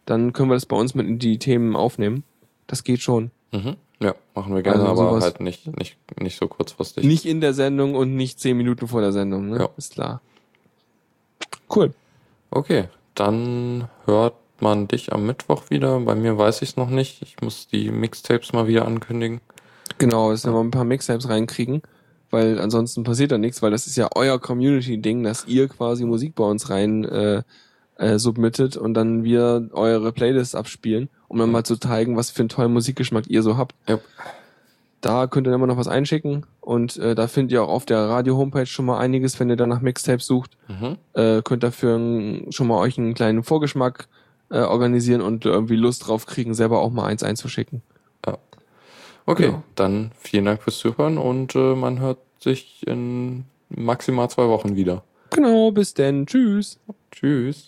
Dann können wir das bei uns mit in die Themen aufnehmen. Das geht schon. Mhm. Ja, machen wir gerne, Also aber halt nicht, nicht, nicht so kurzfristig. Nicht in der Sendung und nicht zehn Minuten vor der Sendung, ne? Ja. Ist klar. Cool. Okay, dann hört man dich am Mittwoch wieder. Bei mir weiß ich es noch nicht. Ich muss die Mixtapes mal wieder ankündigen. Genau, dass wir mal ein paar Mixtapes reinkriegen, weil ansonsten passiert da nichts, weil das ist ja euer Community-Ding, dass ihr quasi Musik bei uns rein äh, äh, submittet und dann wir eure Playlists abspielen, um dann mal zu zeigen, was für einen tollen Musikgeschmack ihr so habt. Ja. Da könnt ihr dann immer noch was einschicken und äh, da findet ihr auch auf der Radio-Homepage schon mal einiges, wenn ihr dann nach Mixtapes sucht. Mhm. Äh, könnt dafür schon mal euch einen kleinen Vorgeschmack äh, organisieren und irgendwie Lust drauf kriegen, selber auch mal eins einzuschicken. Okay, Ja. dann vielen Dank fürs Zuhören und äh, man hört sich in maximal zwei Wochen wieder. Genau, bis denn. Tschüss. Tschüss.